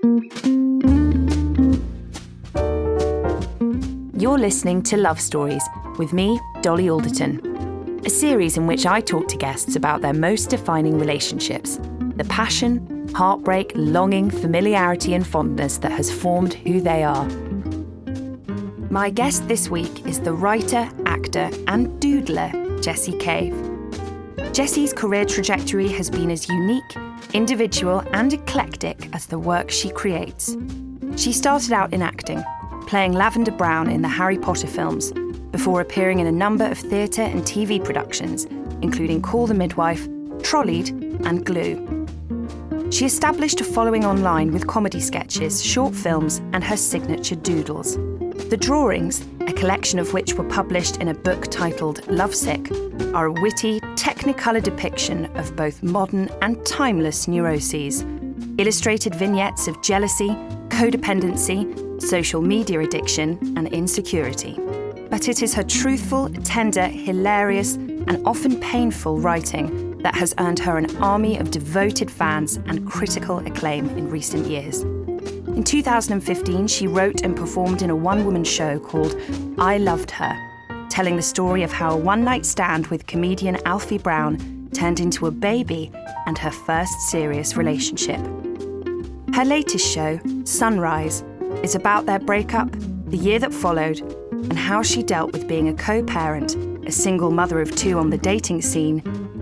You're listening to Love Stories with me, Dolly Alderton, a series in which I talk to guests about their most defining relationships, the passion, heartbreak, longing, familiarity, and fondness that has formed who they are. My guest this week is the writer, actor, and doodler, Jessie Cave. Jessie's career trajectory has been as unique, individual, and eclectic as the work she creates. She started out in acting playing Lavender Brown in the Harry Potter films, before appearing in a number of theatre and TV productions, including Call the Midwife, Trolleyed, and Glue. She established a following online with comedy sketches, short films, and her signature doodles. The drawings, a collection of which were published in a book titled Lovesick, are a witty, technicolor depiction of both modern and timeless neuroses. Illustrated vignettes of jealousy, codependency, social media addiction, and insecurity. But it is her truthful, tender, hilarious, and often painful writing that has earned her an army of devoted fans and critical acclaim in recent years. In 2015, she wrote and performed in a one woman show called I Loved Her, telling the story of how a one night stand with comedian Alfie Brown turned into a baby and her first serious relationship. Her latest show, Sunrise, is about their breakup, the year that followed, and how she dealt with being a co parent, a single mother of two on the dating scene,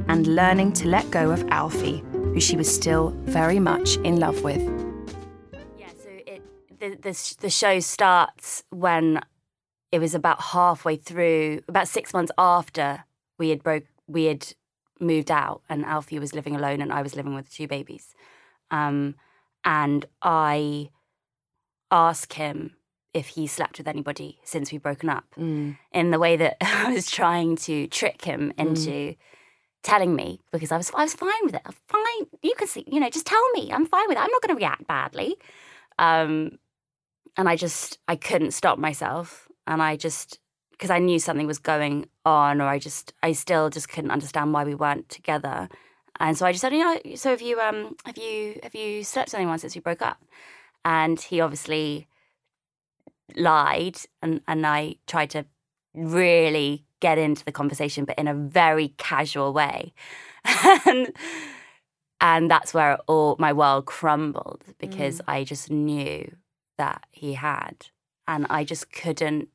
and learning to let go of Alfie, who she was still very much in love with. Yeah, so it the the, the show starts when it was about halfway through, about six months after we had broke, we had moved out, and Alfie was living alone, and I was living with two babies, um, and I asked him if he slept with anybody since we've broken up Mm. in the way that I was trying to trick him into telling me because I was I was fine with it. I'm fine. You can see, you know, just tell me. I'm fine with it. I'm not going to react badly. Um, and I just I couldn't stop myself, and I just because I knew something was going on, or I just I still just couldn't understand why we weren't together. And so I just said, you know, so have you um have you have you slept with anyone since we broke up? And he obviously lied and, and I tried to really get into the conversation, but in a very casual way. and, and that's where all my world crumbled because I just knew that he had. And I just couldn't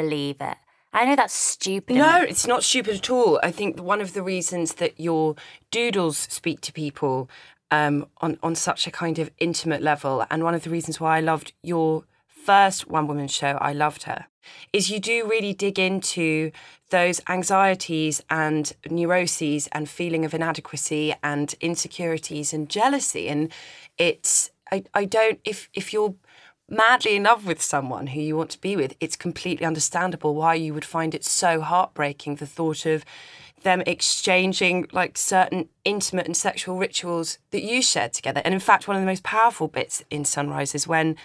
believe it. I know that's stupid. No, it's not stupid at all. I think one of the reasons that your doodles speak to people um, on on such a kind of intimate level, and one of the reasons why I loved your first one woman show, I loved her, is you do really dig into those anxieties and neuroses and feeling of inadequacy and insecurities and jealousy, and it's I, I don't if if you're madly in love with someone who you want to be with, it's completely understandable why you would find it so heartbreaking the thought of them exchanging like certain intimate and sexual rituals that you shared together. And in fact, one of the most powerful bits in Sunrise is when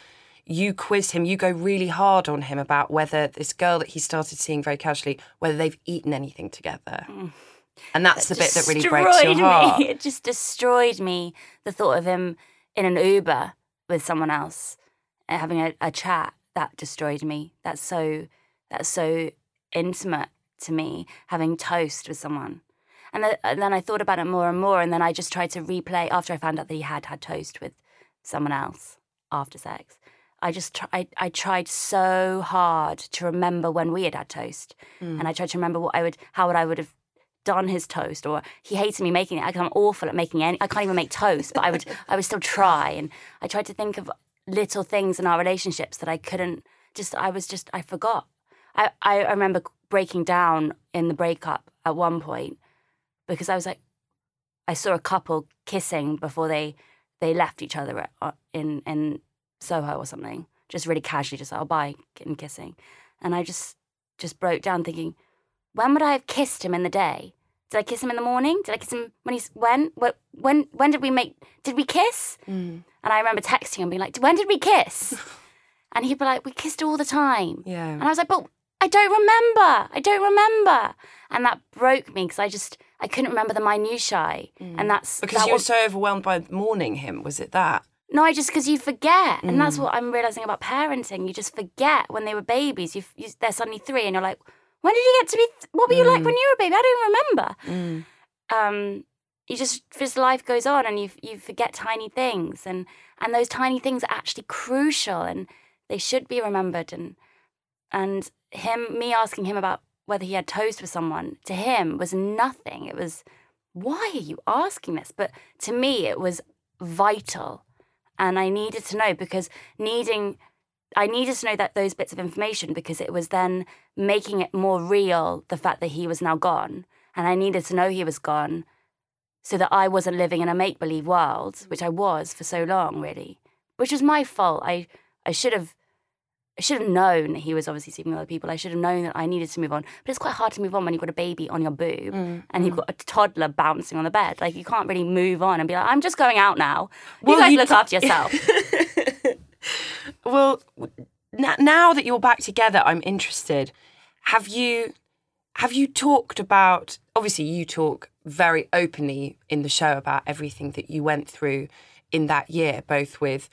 you quiz him, you go really hard on him about whether this girl that he started seeing very casually, whether they've eaten anything together. Mm. And that's the bit that really breaks your heart. Me. It just destroyed me. The thought of him in an Uber with someone else, having a, a chat, that destroyed me. That's so that's so intimate to me. Having toast with someone, and, th- and then I thought about it more and more, and then I just tried to replay after I found out that he had had toast with someone else after sex. I just tr- I, I tried so hard to remember when we had had toast, mm. and I tried to remember what I would how would I would have done his toast or he hated me making it. I'm awful at making any. I can't even make toast, but I would I would still try. And I tried to think of little things in our relationships that I couldn't. Just I was just I forgot. I I remember breaking down in the breakup at one point because I was like, I saw a couple kissing before they they left each other uh, in in Soho or something, just really casually, just like, oh bye and kissing, and I just just broke down thinking, when would I have kissed him in the day? Did I kiss him in the morning? Did I kiss him when he's when Wh- when when did we make did we kiss? Mm. And I remember texting him being like, when did we kiss? and he'd be like, we kissed all the time. Yeah. And I was like, but I don't remember. I don't remember. And that broke me because I just I couldn't remember the minutiae. And that's Because that you were was, so overwhelmed by mourning him, was it that? No, I just because you forget, and that's what I'm realizing about parenting. You just forget when they were babies. You, you they're suddenly three, and you're like, when did you get to be? Th- what were you like when you were a baby? I don't remember. Um, you just just life goes on, and you you forget tiny things, and and those tiny things are actually crucial, and they should be remembered. And and him, me asking him about whether he had toast with someone, to him was nothing. It was, why are you asking this? But to me, it was vital and I needed to know because needing I needed to know that those bits of information because it was then making it more real the fact that he was now gone and I needed to know he was gone so that I wasn't living in a make believe world which I was for so long really which was my fault I I should have I should have known that he was obviously sleeping with other people. I should have known that I needed to move on. But it's quite hard to move on when you've got a baby on your boob mm, and you've mm. got a toddler bouncing on the bed. Like you can't really move on and be like, I'm just going out now. Well, you guys you look d- after yourself. Well, now that you're back together, I'm interested. Have you have you talked about? Obviously, you talk very openly in the show about everything that you went through in that year, both with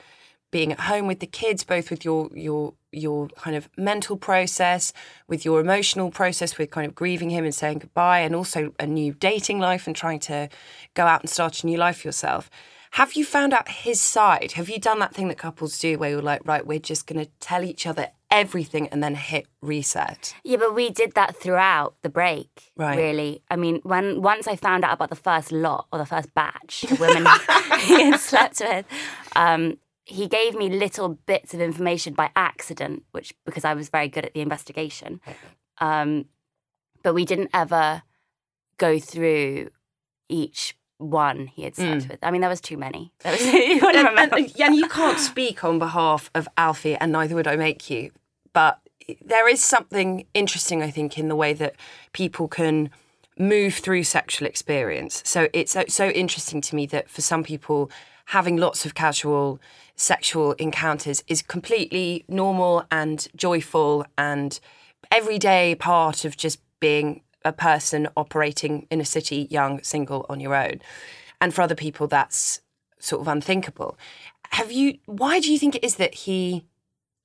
being at home with the kids, both with your your your kind of mental process, with your emotional process, with kind of grieving him and saying goodbye, and also a new dating life and trying to go out and start a new life yourself. Have you found out his side? Have you done that thing that couples do where you're like, right, we're just going to tell each other everything and then hit reset? yeah, but we did that throughout the break. Right. Really. I mean, when once I found out about the first lot or the first batch of women he had slept with, um, he gave me little bits of information by accident, which because I was very good at the investigation. Um, but we didn't ever go through each one he had slept mm. with. I mean, there was too many. There was, you wouldn't and, and- and you can't speak on behalf of Alfie, and neither would I make you. But there is something interesting, I think, in the way that people can move through sexual experience. So it's so, so interesting to me that for some people, having lots of casual sexual encounters is completely normal and joyful and everyday part of just being a person operating in a city, young, single, on your own. And for other people, that's sort of unthinkable. Have you? Why do you think it is that he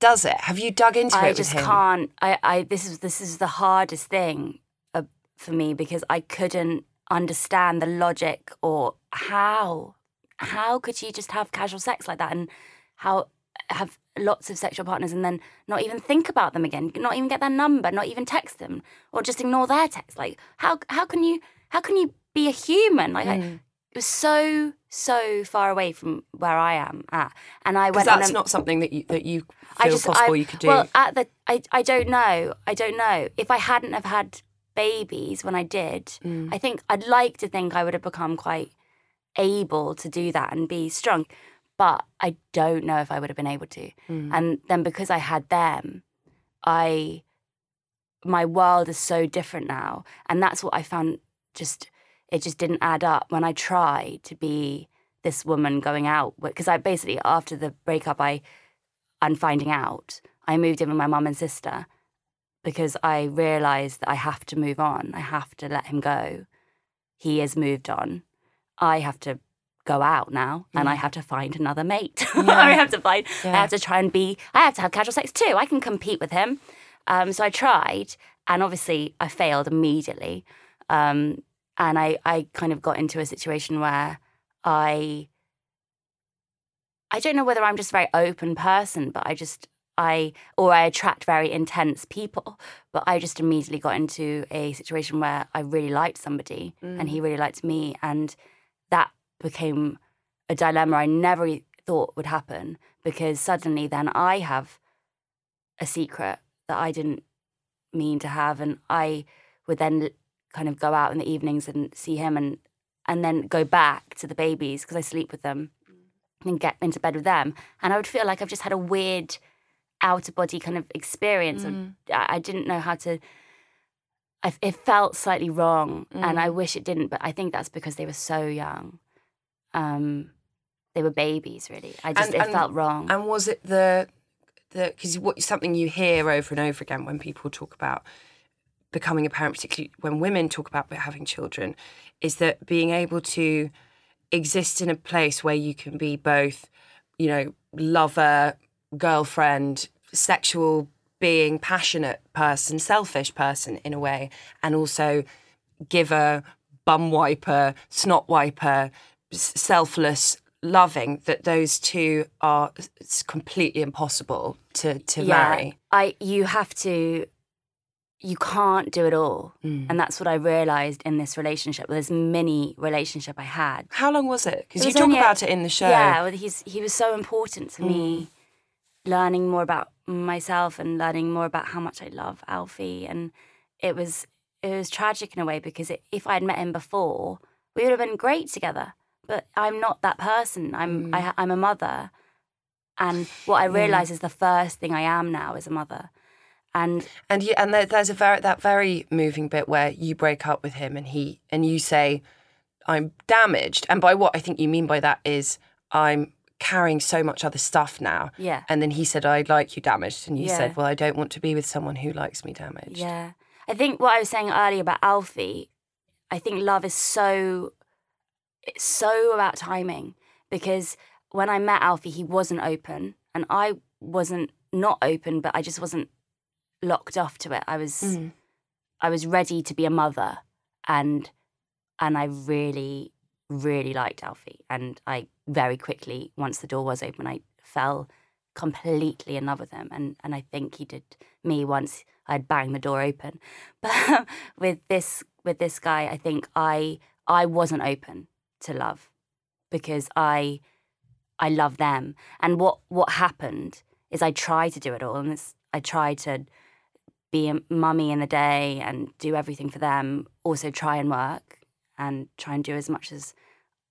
does it? Have you dug into I it I just can't. I, I this is this is the hardest thing uh, for me because I couldn't understand the logic or how how could you just have casual sex like that and how have lots of sexual partners and then not even think about them again, not even get their number, not even text them or just ignore their text. Like how how can you how can you be a human? Like I, Mm. it was so so far away from where I am at, and I went. that's a- not something that you that you feel I just possible I, you could do. Well, at the I I don't know. I don't know. If I hadn't have had babies when I did, Mm. I think I'd like to think I would have become quite able to do that and be strong. But I don't know if I would have been able to. Mm. And then because I had them, I my world is so different now. And that's what I found just it just didn't add up when I tried to be this woman going out because I basically after the breakup I and finding out I moved in with my mum and sister because I realized that I have to move on. I have to let him go. He has moved on. I have to go out now and I have to find another mate. I have to find I Yeah. have to try and be I have to have casual sex too. I can compete with him. Um, so I tried and obviously I failed immediately. Um, and I, I kind of got into a situation where I I don't know whether I'm just a very open person, but I just I or I attract very intense people. But I just immediately got into a situation where I really liked somebody and he really liked me, and that became a dilemma I never thought would happen because suddenly then I have a secret that I didn't mean to have, and I would then kind of go out in the evenings and see him and and then go back to the babies because I sleep with them mm. and get into bed with them. And I would feel like I've just had a weird out of body kind of experience. Of, mm. I I didn't know how to. I, it felt slightly wrong, and I mm. wish it didn't. But I think that's because they were so young. Um, they were babies, really. I just And- it and- felt wrong. And was it the the because what something you hear over and over again when people talk about becoming a parent, particularly when women talk about having children, is that being able to exist in a place where you can be both you know, lover, girlfriend, sexual being, passionate person, selfish person in a way, and also giver, bum wiper, snot wiper, selfless, loving, that those two are it's completely impossible to, to yeah, marry. I you have to you can't do it all. Mm. And that's what I realized in this relationship, this mini relationship I had. How long was it? Because you talk only about it in the show. Yeah, well, he's he was so important to Mm. me, learning more about myself and learning more about how much I love Alfie. And it was it was tragic in a way because it, if I'd met him before, we would have been great together. But I'm not that person. I'm Mm. I, I'm a mother, and what I realize is the first thing I am now is a mother. And And you, and there's a very that very moving bit where you break up with him and he and you say, "I'm damaged," and by what I think you mean by that is I'm carrying so much other stuff now. yeah, And then he said, "I'd like you damaged," and you Yeah. said, "Well, I don't want to be with someone who likes me damaged." Yeah. I think what I was saying earlier about Alfie, I think love is so it's so about timing because when I met Alfie, he wasn't open and I wasn't not open, but I just wasn't locked off to it. I was Mm. I was ready to be a mother and and I really really liked Alfie and I very quickly once the door was open I fell completely in love with him and and I think he did me once I'd banged the door open but with this with this guy I think I I wasn't open to love because I I love them and what what happened is I tried to do it all and it's, I tried to be a mummy in the day and do everything for them, also try and work and try and do as much as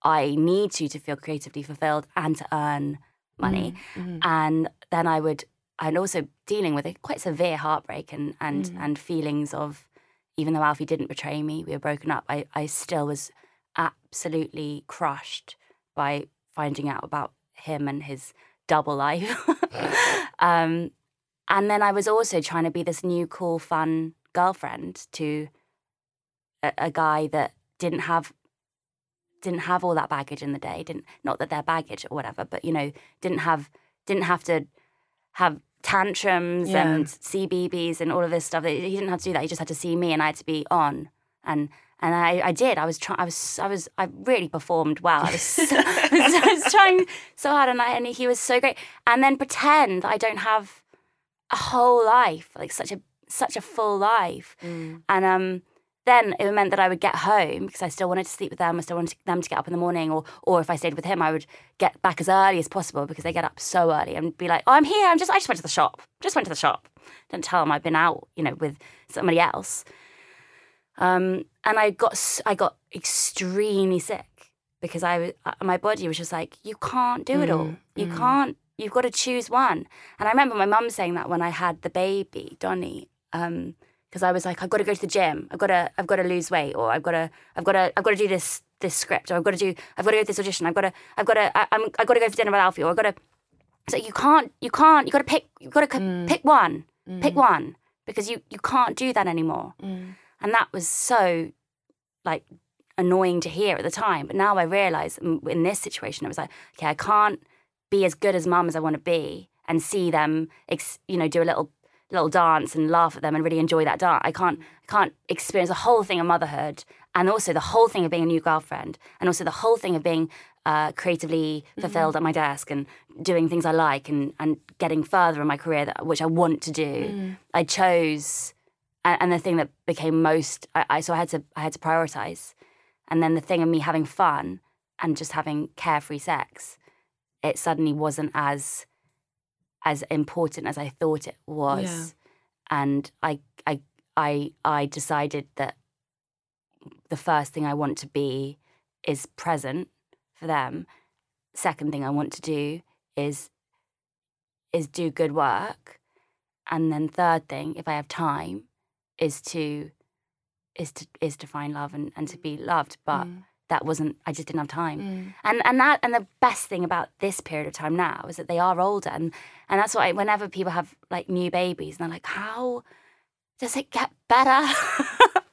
I need to to feel creatively fulfilled and to earn money. Mhm. And then I would, and also dealing with a quite severe heartbreak and and Mm. and feelings of, even though Alfie didn't betray me, we were broken up. I I still was absolutely crushed by finding out about him and his double life. um, and then I was also trying to be this new, cool, fun girlfriend to a, a guy that didn't have didn't have all that baggage in the day. Didn't not that they're baggage or whatever, but you know, didn't have didn't have to have tantrums Yeah. and CBeebies and all of this stuff. He didn't have to do that. He just had to see me, and I had to be on. And and I, I did. I was trying. I was I was I really performed well. I was, so, I was trying so hard, and I, and he was so great. And then pretend that I don't have a whole life, like such a such a full life. Mm. And um, then it meant that I would get home because I still wanted to sleep with them. I still wanted them to get up in the morning, or or if I stayed with him, I would get back as early as possible because they get up so early and be like, "Oh, I'm here. I'm just I just went to the shop. Just went to the shop." Don't tell them I've been out, you know, with somebody else. Um, and I got I got extremely sick because I uh, my body was just like, "You can't do it all. Mm, You mm. can't. You've got to choose one." And I remember my mum saying that when I had the baby, Donny. Um, because I was like, I've got to go to the gym. I've got to, I've got to lose weight, or I've got to, I've got to, I've got to do this, this script, or I've got to do, I've got to go to this audition. I've got to, I've got to, I, I'm, I've got to go for dinner with Alfie, or I've got to. So you can't, you can't, you got to pick, you got to Mm. pick one, Mm. pick one, because you, you can't do that anymore. Mm. And that was so, like, annoying to hear at the time. But now I realise mm, in this situation, it was like, okay, I can't be as good as mum as I want to be, and see them, ex, you know, do a little little dance and laugh at them and really enjoy that dance. I can't I can't experience the whole thing of motherhood and also the whole thing of being a new girlfriend and also the whole thing of being uh, creatively fulfilled at my desk and doing things I like and and getting further in my career that, which I want to do. I chose and, and the thing that became most I, I so I had to I had to prioritize and then the thing of me having fun and just having carefree sex it suddenly wasn't as as important as I thought it was. Yeah. And I I I I decided that the first thing I want to be is present for them. Second thing I want to do is is do good work. And then third thing, if I have time, is to is to is to find love and, and to be loved. But Mm. that wasn't I just didn't have time. Mm. And and that and the best thing about this period of time now is that they are older, and and that's why whenever people have like new babies, and they're like, how does it get better?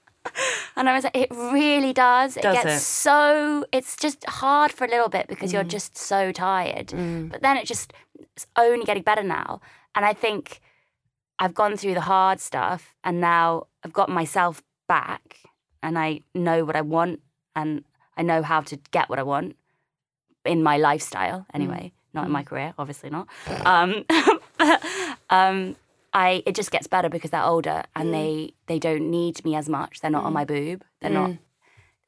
And I was like, it really does. It Does gets it? so, it's just hard for a little bit because Mm. you're just so tired. But then it just, it's only getting better now. And I think I've gone through the hard stuff and now I've got myself back and I know what I want and I know how to get what I want in my lifestyle mm. anyway, not in my mm. career, obviously not. Um, but, um, I it just gets better because they're older and mm. they they don't need me as much. They're not on my boob. They're not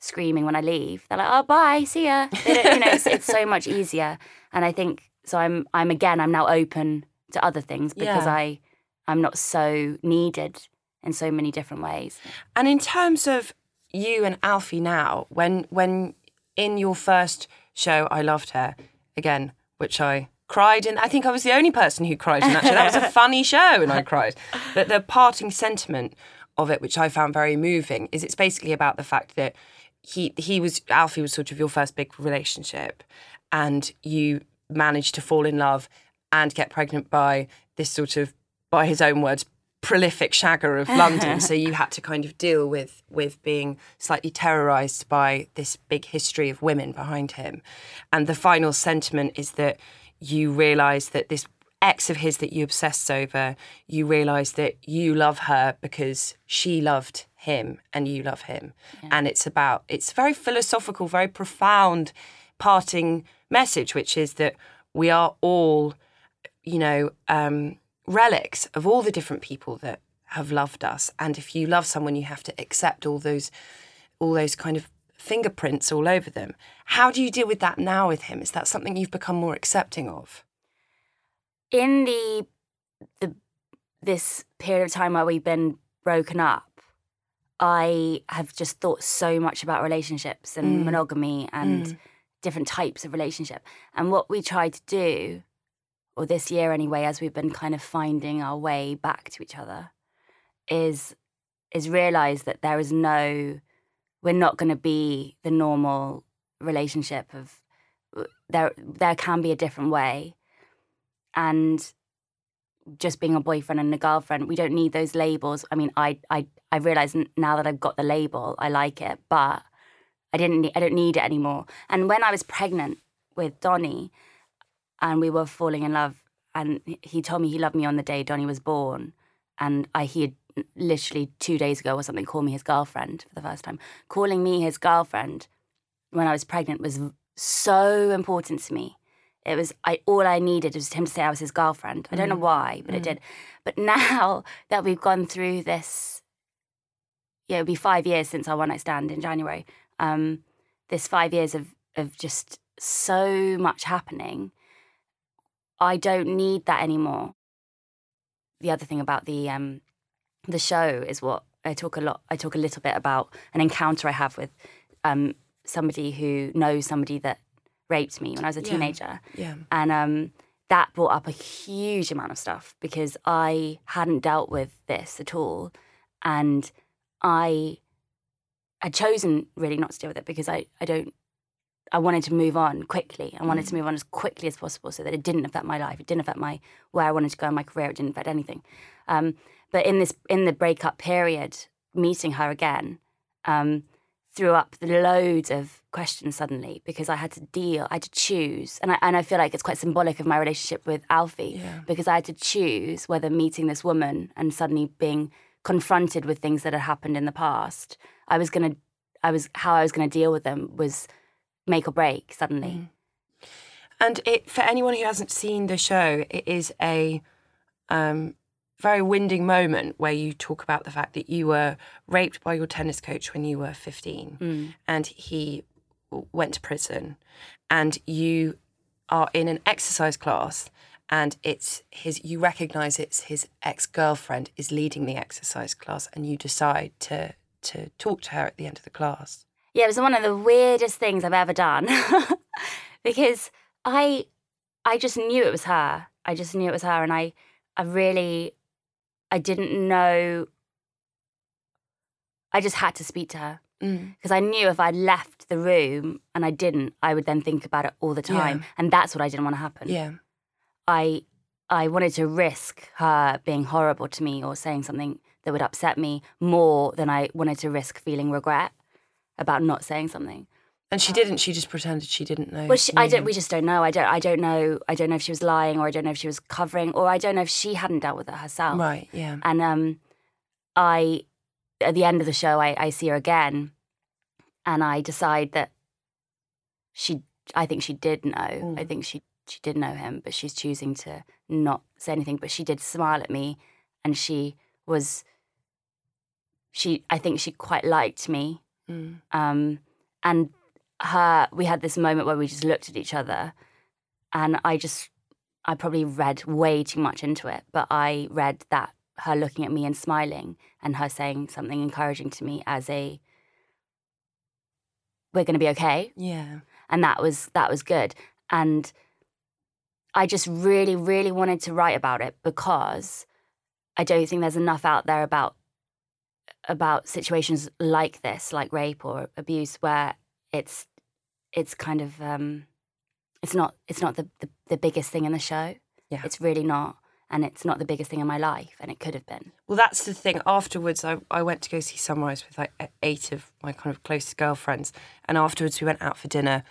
screaming when I leave. They're like, "Oh, bye, see ya." You know, it's, it's so much easier. And I think so. I'm I'm again. I'm now open to other things because Yeah. I I'm not so needed in so many different ways. And in terms of you and Alfie now, when when in your first show, I loved her again, which I cried in. I think I was the only person who cried in that show. That was a funny show, and I cried. But the parting sentiment of it, which I found very moving, is it's basically about the fact that he he was Alfie was sort of your first big relationship, and you managed to fall in love and get pregnant by this sort of, by his own words, prolific shagger of London. so you had to kind of deal with with being slightly terrorized by this big history of women behind him. And the final sentiment is that you realize that this ex of his that you obsessed over, you realize that you love her because she loved him and you love him. And it's about it's a very philosophical, very profound parting message, which is that we are all, you know, um, relics of all the different people that have loved us. And if you love someone, you have to accept all those, all those kind of fingerprints all over them. How do you deal with that now with him? Is that something you've become more accepting of? in the the this period of time where we've been broken up, I have just thought so much about relationships and mm. monogamy and mm. different types of relationship. And what we tried to do, or this year anyway, as we've been kind of finding our way back to each other, is is realize that there is no we're not going to be the normal relationship of there there can be a different way. And just being a boyfriend and a girlfriend we don't need those labels. I mean i i i realize now that i've got the label i like it but i didn't i don't need it anymore. And when i was pregnant with donnie and we were falling in love and he told me he loved me on the day donnie was born and i he had literally two days ago or something called me his girlfriend for the first time calling me his girlfriend when i was pregnant was so important to me it was I all I needed was him to say I was his girlfriend. I don't know why, but it did. But now that we've gone through this, yeah, it'll be five years since our one night stand in January. Um, this five years of of just so much happening. I don't need that anymore. The other thing about the um, the show is what I talk a lot. I talk a little bit about an encounter I have with um, somebody who knows somebody that raped me when I was a teenager. Yeah. And um, that brought up a huge amount of stuff because I hadn't dealt with this at all. And I had chosen really not to deal with it because I, I don't, I wanted to move on quickly. I wanted to move on as quickly as possible so that it didn't affect my life. It didn't affect my, where I wanted to go in my career. It didn't affect anything. Um, but in this, in the breakup period, meeting her again, um, threw up loads of questions suddenly because I had to deal, I had to choose. And I, and I feel like it's quite symbolic of my relationship with Alfie Yeah. because I had to choose whether meeting this woman and suddenly being confronted with things that had happened in the past, I was to, I was, how I was going to deal with them was make or break suddenly. And it for anyone who hasn't seen the show, it is a um, very winding moment where you talk about the fact that you were raped by your tennis coach when you were 15 and he went to prison. And you are in an exercise class and it's his you recognize it's his ex-girlfriend is leading the exercise class and you decide to to talk to her at the end of the class Yeah, it was one of the weirdest things I've ever done because I I just knew it was her. I just knew it was her and I I really I didn't know I just had to speak to her mm. because I knew if I left the room and I didn't, I would then think about it all the time Yeah. and that's what I didn't want to happen. yeah I I wanted to risk her being horrible to me or saying something that would upset me more than I wanted to risk feeling regret about not saying something. And she didn't. She just pretended she didn't know. Well, she, I don't. We just don't know. I don't. I don't know. I don't know if she was lying, or I don't know if she was covering, or I don't know if she hadn't dealt with it herself. Right. Yeah. And um, I, at the end of the show, I, I see her again, and I decide that she. I think she did know. Mm. I think she she did know him, but she's choosing to not say anything. But she did smile at me, and she was. She. I think she quite liked me. Mm. Um, and her, we had this moment where we just looked at each other, and I just, I probably read way too much into it, but I read that her looking at me and smiling, and her saying something encouraging to me as a, we're going to be okay, Yeah. and that was that was good, and I just really, really wanted to write about it because I don't think there's enough out there about about situations like this, like rape or abuse, where it's it's kind of um, it's not it's not the, the the biggest thing in the show. Yeah. It's really not, and it's not the biggest thing in my life, and it could have been. Well, that's the thing. Afterwards, I, I went to go see Sunrise with like eight of my kind of closest girlfriends. And afterwards, we went out for dinner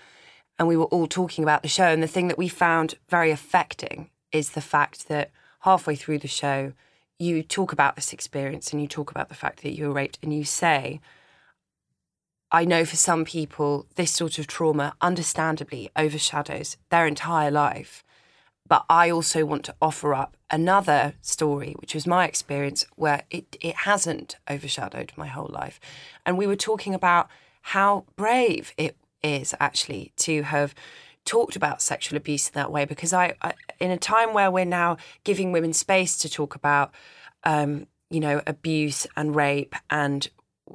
and we were all talking about the show. And the thing that we found very affecting is the fact that halfway through the show, you talk about this experience and you talk about the fact that you were raped and you say, I know for some people, this sort of trauma understandably overshadows their entire life. But I also want to offer up another story, which was my experience, where it, it hasn't overshadowed my whole life. And we were talking about how brave it is actually to have talked about sexual abuse in that way. Because I, I in a time where we're now giving women space to talk about, um, you know, abuse and rape and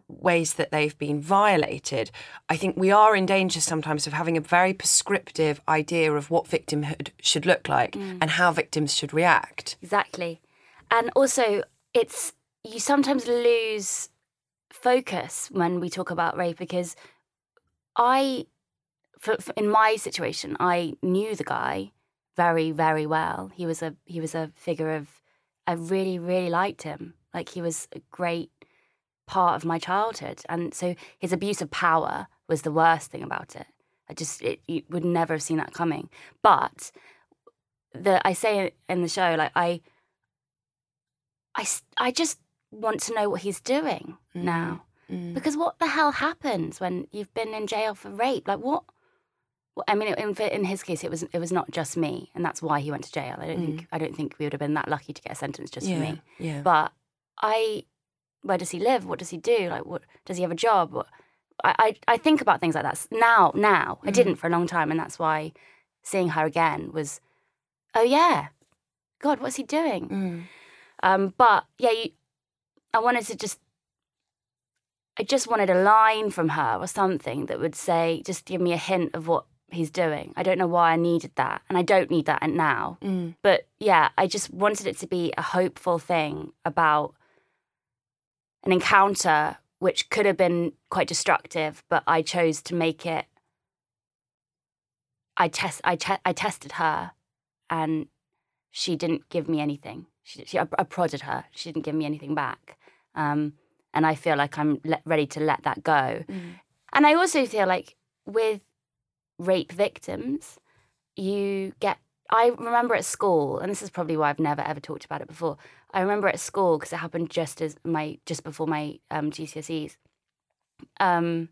ways that they've been violated, I think we are in danger sometimes of having a very prescriptive idea of what victimhood should look like and how victims should react. Exactly. And also, it's you sometimes lose focus when we talk about rape because I, for, for, in my situation, I knew the guy very, very well. He was a he was a figure of, I really, really liked him. Like he was a great part of my childhood, and so his abuse of power was the worst thing about it. I just it, you would never have seen that coming. But the I say in the show, like I, I, I just want to know what he's doing now. Mm. Because what the hell happens when you've been in jail for rape? Like what? Well, I mean, in, in his case, it was it was not just me, and that's why he went to jail. I don't think I don't think we would have been that lucky to get a sentence just yeah, for me. yeah. But I, where does he live? What does he do? Like, what does he have a job? What, I, I I think about things like that now. Now I didn't for a long time, and that's why seeing her again was, oh yeah, God, what's he doing? Mm. Um, but yeah, you, I wanted to just, I just wanted a line from her or something that would say, just give me a hint of what he's doing. I don't know why I needed that, and I don't need that now. Mm. But yeah, I just wanted it to be a hopeful thing about an encounter which could have been quite destructive, but I chose to make it. I test, I, te- I tested her, and she didn't give me anything. She, she, I, I prodded her. She didn't give me anything back, um, and I feel like I'm le- ready to let that go. Mm. And I also feel like with rape victims, you get. I remember at school, and this is probably why I've never ever talked about it before. I remember at school because it happened just as my just before my um, GCSEs. Um,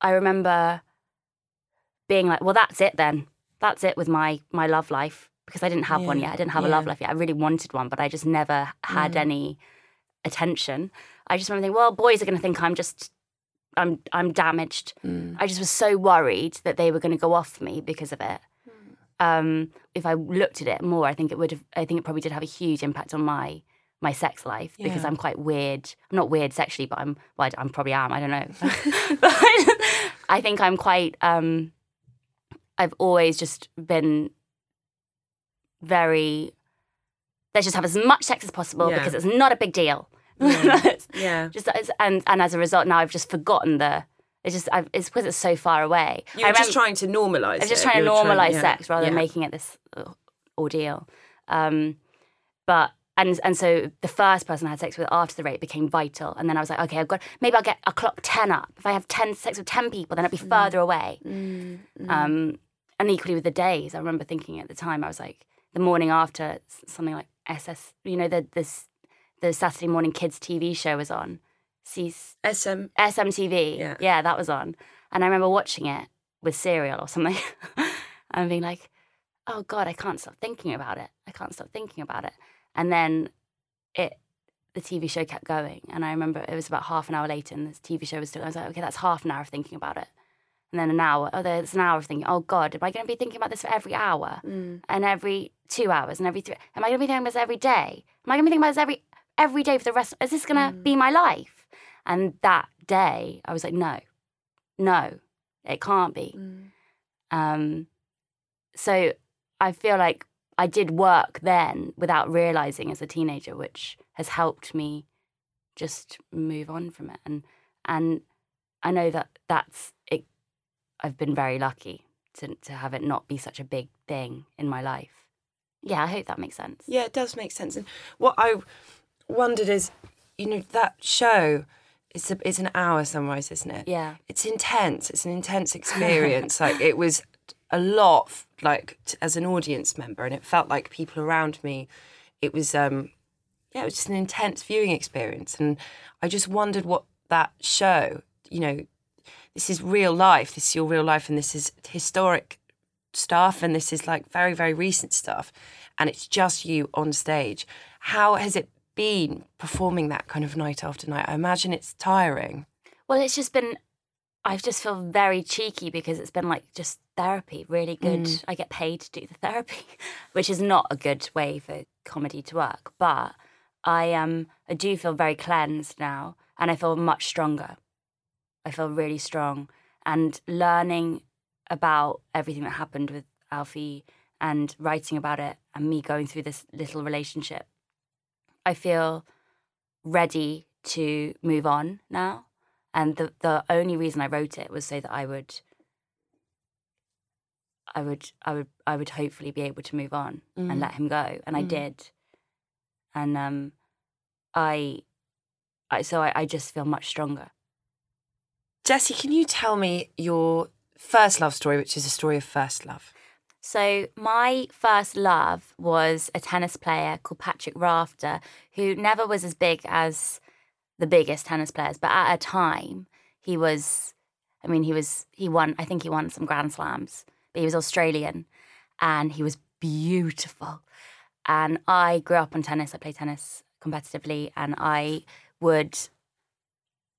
I remember being like, "Well, that's it then. That's it with my my love life." Because I didn't have one yet. I didn't have a love life yet. I really wanted one, but I just never had Mm. any attention. I just remember thinking, "Well, boys are going to think I'm just, I'm I'm damaged." Mm. I just was so worried that they were going to go off me because of it. Um, if I looked at it more, I think it would have. I think it probably did have a huge impact on my my sex life because I'm quite weird. I'm not weird sexually, but I'm. Well, I, am probably am. I don't know. but I think I'm quite. Um, I've always just been very. Let's just have as much sex as possible Yeah. because it's not a big deal. Yeah. Yeah. just and and as a result, now I've just forgotten the. It's just I've, it's because it's so far away. You I were just trying to normalise I was just trying to normalize yeah. sex rather than making it this uh, ordeal. Um, but and and so the first person I had sex with after the rape became vital. And then I was like, okay, I've got maybe I'll get a clock ten up. If I have ten sex with ten people, then I'll be further away. Um, and equally with the days, I remember thinking at the time, I was like, the morning after something like SS, you know, the this the Saturday morning kids TV show was on. C- SM. SMTV. Yeah. yeah, that was on. And I remember watching it with cereal or something and being like, oh God, I can't stop thinking about it. I can't stop thinking about it. And then it, the TV show kept going. And I remember it was about half an hour later and the TV show was still, I was like, okay, that's half an hour of thinking about it. And then an hour, oh, there's an hour of thinking, oh God, am I going to be thinking about this for every hour mm. and every two hours and every three? Am I going to be thinking about this every day? Am I going to be thinking about this every, every day for the rest? Is this going to be my life? And that day, I was like, no, no, it can't be. Um, so I feel like I did work then without realizing as a teenager, which has helped me just move on from it. And and I know that that's it. I've been very lucky to to have it not be such a big thing in my life. Yeah, I hope that makes sense. Yeah, it does make sense. And what I wondered is, you know, that show. It's a, it's an hour sunrise, isn't it? Yeah. It's intense. It's an intense experience. like it was a lot. Like t- as an audience member, and it felt like people around me. It was um, yeah, it was just an intense viewing experience, and I just wondered what that show. You know, this is real life. This is your real life, and this is historic stuff, and this is like very very recent stuff, and it's just you on stage. How has it been performing that kind of night after night? I imagine it's tiring. Well, it's just been, I've just feel very cheeky because it's been like just therapy, really good. I get paid to do the therapy, which is not a good way for comedy to work. But I um I do feel very cleansed now and I feel much stronger. I feel really strong. And learning about everything that happened with Alfie and writing about it and me going through this little relationship, I feel ready to move on now. And the the only reason I wrote it was so that I would I would I would I would hopefully be able to move on and let him go. And I did. And um I I so I, I just feel much stronger. Jessie, can you tell me your first love story, which is a story of first love? So my first love was a tennis player called Patrick Rafter, who never was as big as the biggest tennis players, but at a time he was. I mean, he was. He won. I think he won some Grand Slams, but he was Australian, and he was beautiful. And I grew up on tennis. I played tennis competitively, and I would.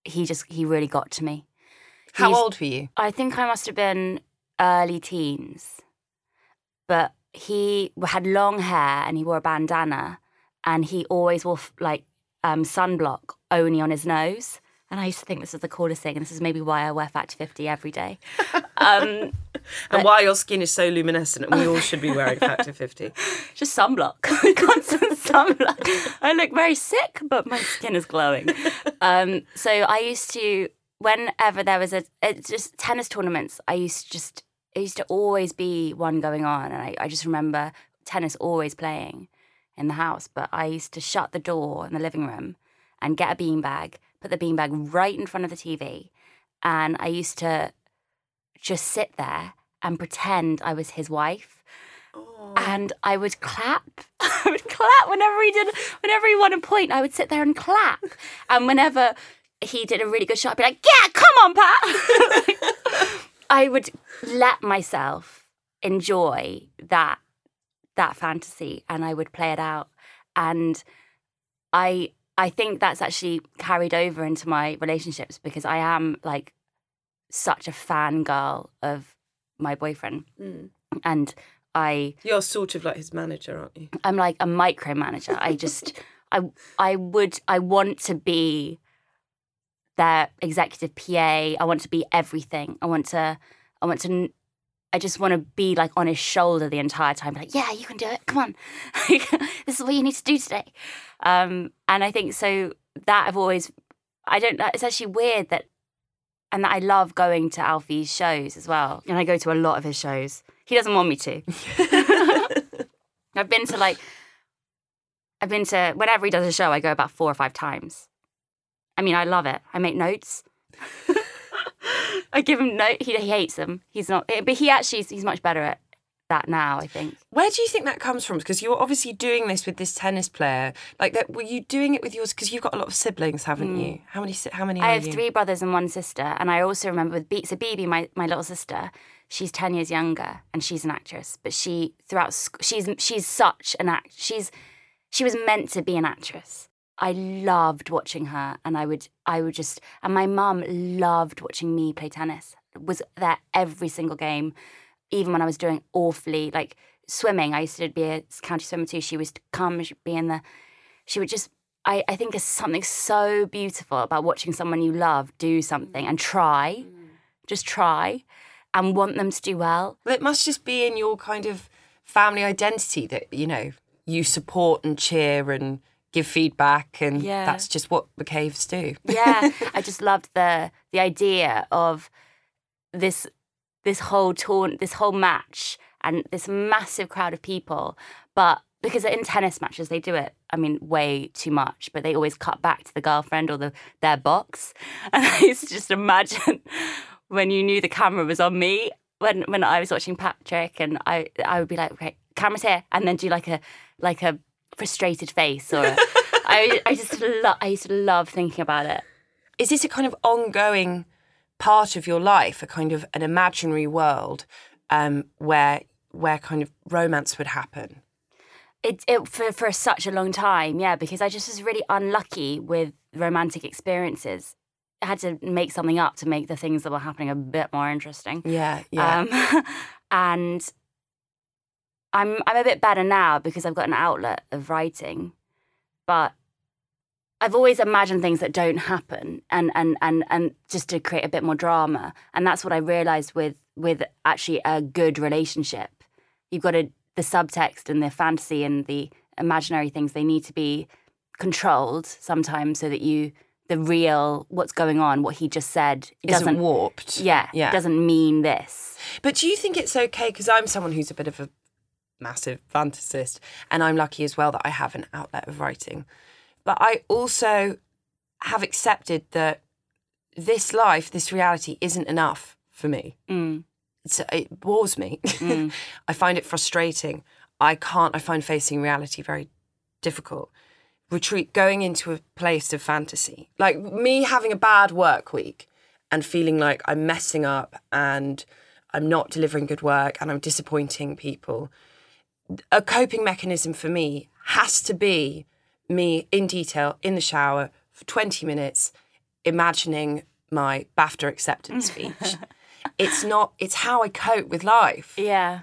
He just. He really got to me. How He's- old were you? I think I must have been early teens. But he had long hair and he wore a bandana and he always wore like um, sunblock only on his nose. And I used to think this was the coolest thing. And this is maybe why I wear Factor 50 every day. Um, And why your skin is so luminescent, and we all should be wearing Factor 50. just sunblock, constant sunblock. I look very sick, but my skin is glowing. Um, so I used to, whenever there was a, it's just tennis tournaments, I used to just, it used to always be one going on. And I, I just remember tennis always playing in the house. But I used to shut the door in the living room and get a beanbag, put the beanbag right in front of the TV. And I used to just sit there and pretend I was his wife and I would clap. I would clap whenever he did, whenever he won a point. I would sit there and clap, and whenever he did a really good shot, I'd be like, "Yeah, come on, Pat." I would let myself enjoy that that fantasy, and I would play it out. And I I think that's actually carried over into my relationships because I am like such a fangirl of my boyfriend, mm. and I You're sort of like his manager, aren't you? I'm like a micromanager. I just I I would I want to be their executive PA. I want to be everything. I want to I want to I just want to be like on his shoulder the entire time. Like, yeah, you can do it. Come on, this is what you need to do today. Um, and I think so that I've always I don't. It's actually weird that, and that I love going to Alfie's shows as well. And I go to a lot of his shows. He doesn't want me to. I've been to like I've been to whenever he does a show, I go about four or five times. I mean, I love it. I make notes. I give him note. He, he hates them. He's not, eh, but he actually he's much better at that now. I think. Where do you think that comes from? Because you're obviously doing this with this tennis player. Like that, were you doing it with yours? Because you've got a lot of siblings, haven't you? How many? How many? Mm. I have you? three brothers and one sister, and I also remember with Beats so Bebe, my my little sister. She's ten years younger, and she's an actress. But she throughout she's she's such an act. She's she was meant to be an actress. I loved watching her, and I would I would just and my mum loved watching me play tennis. Was there every single game, even when I was doing awfully like swimming. I used to be a county swimmer too. She to come, she'd be in the. She would just. I, I think there's something so beautiful about watching someone you love do mm. something and try, mm. just try, and want them to do well. Well, it must just be in your kind of family identity that you know you support and cheer and give feedback, and Yeah. that's just what the caves do. yeah i just loved the the idea of this this whole tour this whole match and this massive crowd of people but because in tennis matches they do it i mean way too much but they always cut back to the girlfriend or the their box and i used to just imagine when you knew the camera was on me when when i was watching patrick and i i would be like okay camera's here and then do like a like a frustrated face or I, I just lo- I used to love thinking about it. Is this a kind of ongoing part of your life, a kind of an imaginary world um, where where kind of romance would happen? It, it for for such a long time, yeah, because I just was really unlucky with romantic experiences. I had to make something up to make the things that were happening a bit more interesting. Yeah, yeah. Um, and I'm I'm a bit better now because I've got an outlet of writing, but I've always imagined things that don't happen, and and and and just to create a bit more drama. And that's what I realized with with actually a good relationship. You've got to the subtext and the fantasy and the imaginary things. They need to be controlled sometimes so that you the real what's going on, what he just said, it Isn't doesn't warped. yeah, Yeah. doesn't mean this. But do you think it's okay? Because I'm someone who's a bit of a massive fantasist, and I'm lucky as well that I have an outlet of writing. But I also have accepted that this life, this reality, isn't enough for me. Mm. It bores me. I find it frustrating. I can't. I find facing reality very difficult. Retreat, going into a place of fantasy, like me having a bad work week and feeling like I'm messing up and I'm not delivering good work and I'm disappointing people. A coping mechanism for me has to be me in detail in the shower for 20 minutes, imagining my BAFTA acceptance speech. it's not, it's how I cope with life. Yeah.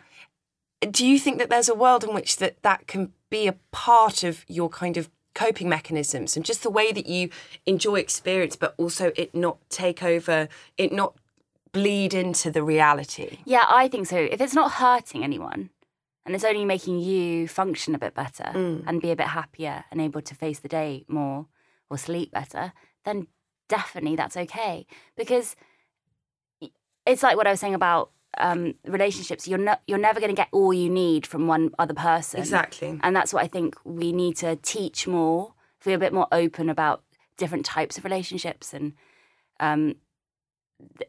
Do you think that there's a world in which that, that can be a part of your kind of coping mechanisms and just the way that you enjoy experience, but also it not take over, it not bleed into the reality? Yeah, I think so. If it's not hurting anyone and it's only making you function a bit better and be a bit happier and able to face the day more or sleep better, then definitely that's okay. Because it's like what I was saying about um, relationships. You're not, you're never going to get all you need from one other person. Exactly. And that's what I think we need to teach more, be a bit more open about different types of relationships. And um,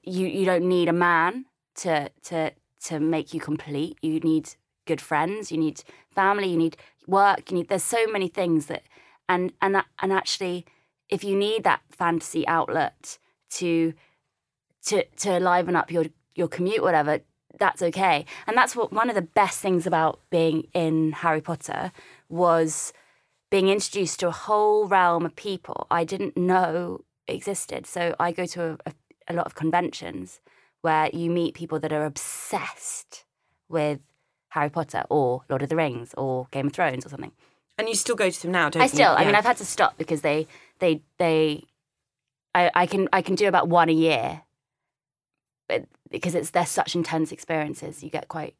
you you don't need a man to to to make you complete. You need good friends. You need family. You need work. You need. There's so many things that, and and and actually, if you need that fantasy outlet to to to liven up your your commute, whatever, that's okay. And that's what one of the best things about being in Harry Potter was being introduced to a whole realm of people I didn't know existed. So I go to a, a, lot of conventions where you meet people that are obsessed with Harry Potter or Lord of the Rings or Game of Thrones or something. And you still go to them now, don't I you? still, I mean, I've had to stop because they, they, they, I, I can, I can do about one a year, but because it's they're such intense experiences, you get quite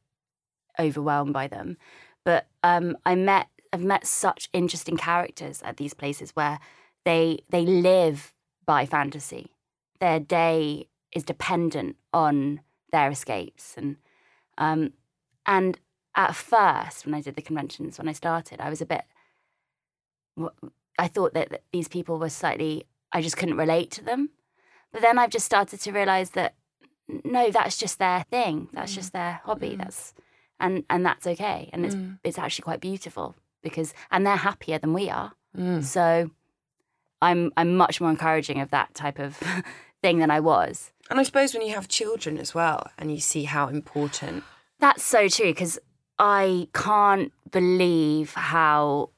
overwhelmed by them. But um, I met, I've met such interesting characters at these places where they, they live by fantasy. Their day is dependent on their escapes, and um, and at first, when I did the conventions, when I started, I was a bit I thought that, that these people were slightly, I just couldn't relate to them. But then I've just started to realize that no, that's just their thing. That's mm. just their hobby. Mm. That's and and that's okay. And it's mm. it's actually quite beautiful because and they're happier than we are. So I'm I'm much more encouraging of that type of thing than I was. And I suppose when you have children as well and you see how important. That's so true because I can't believe how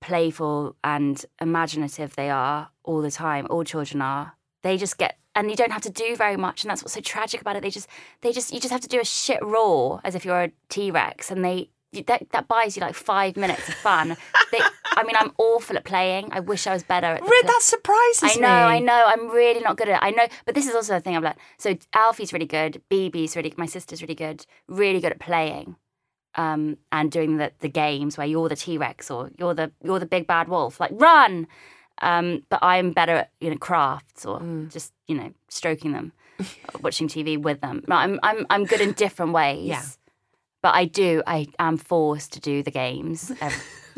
playful and imaginative they are all the time. All children are. They just get and you don't have to do very much and that's what's so tragic about it. They just they just you just have to do a shit roar as if you're a T-Rex and they that, that buys you like five minutes of fun. they, I mean, I'm awful at playing. I wish I was better at the Really, that surprises me. I me. know, I know. I'm really not good at it. I know, but this is also a thing I'm like. So Alfie's really good. Bebe's really, my sister's really good. Really good at playing, um, and doing the the games where you're the T Rex or you're the you're the big bad wolf. Like run. Um, but I'm better at you know crafts or just you know stroking them, watching TV with them. No, I'm I'm I'm good in different ways. Yeah. But I do. I am forced to do the games.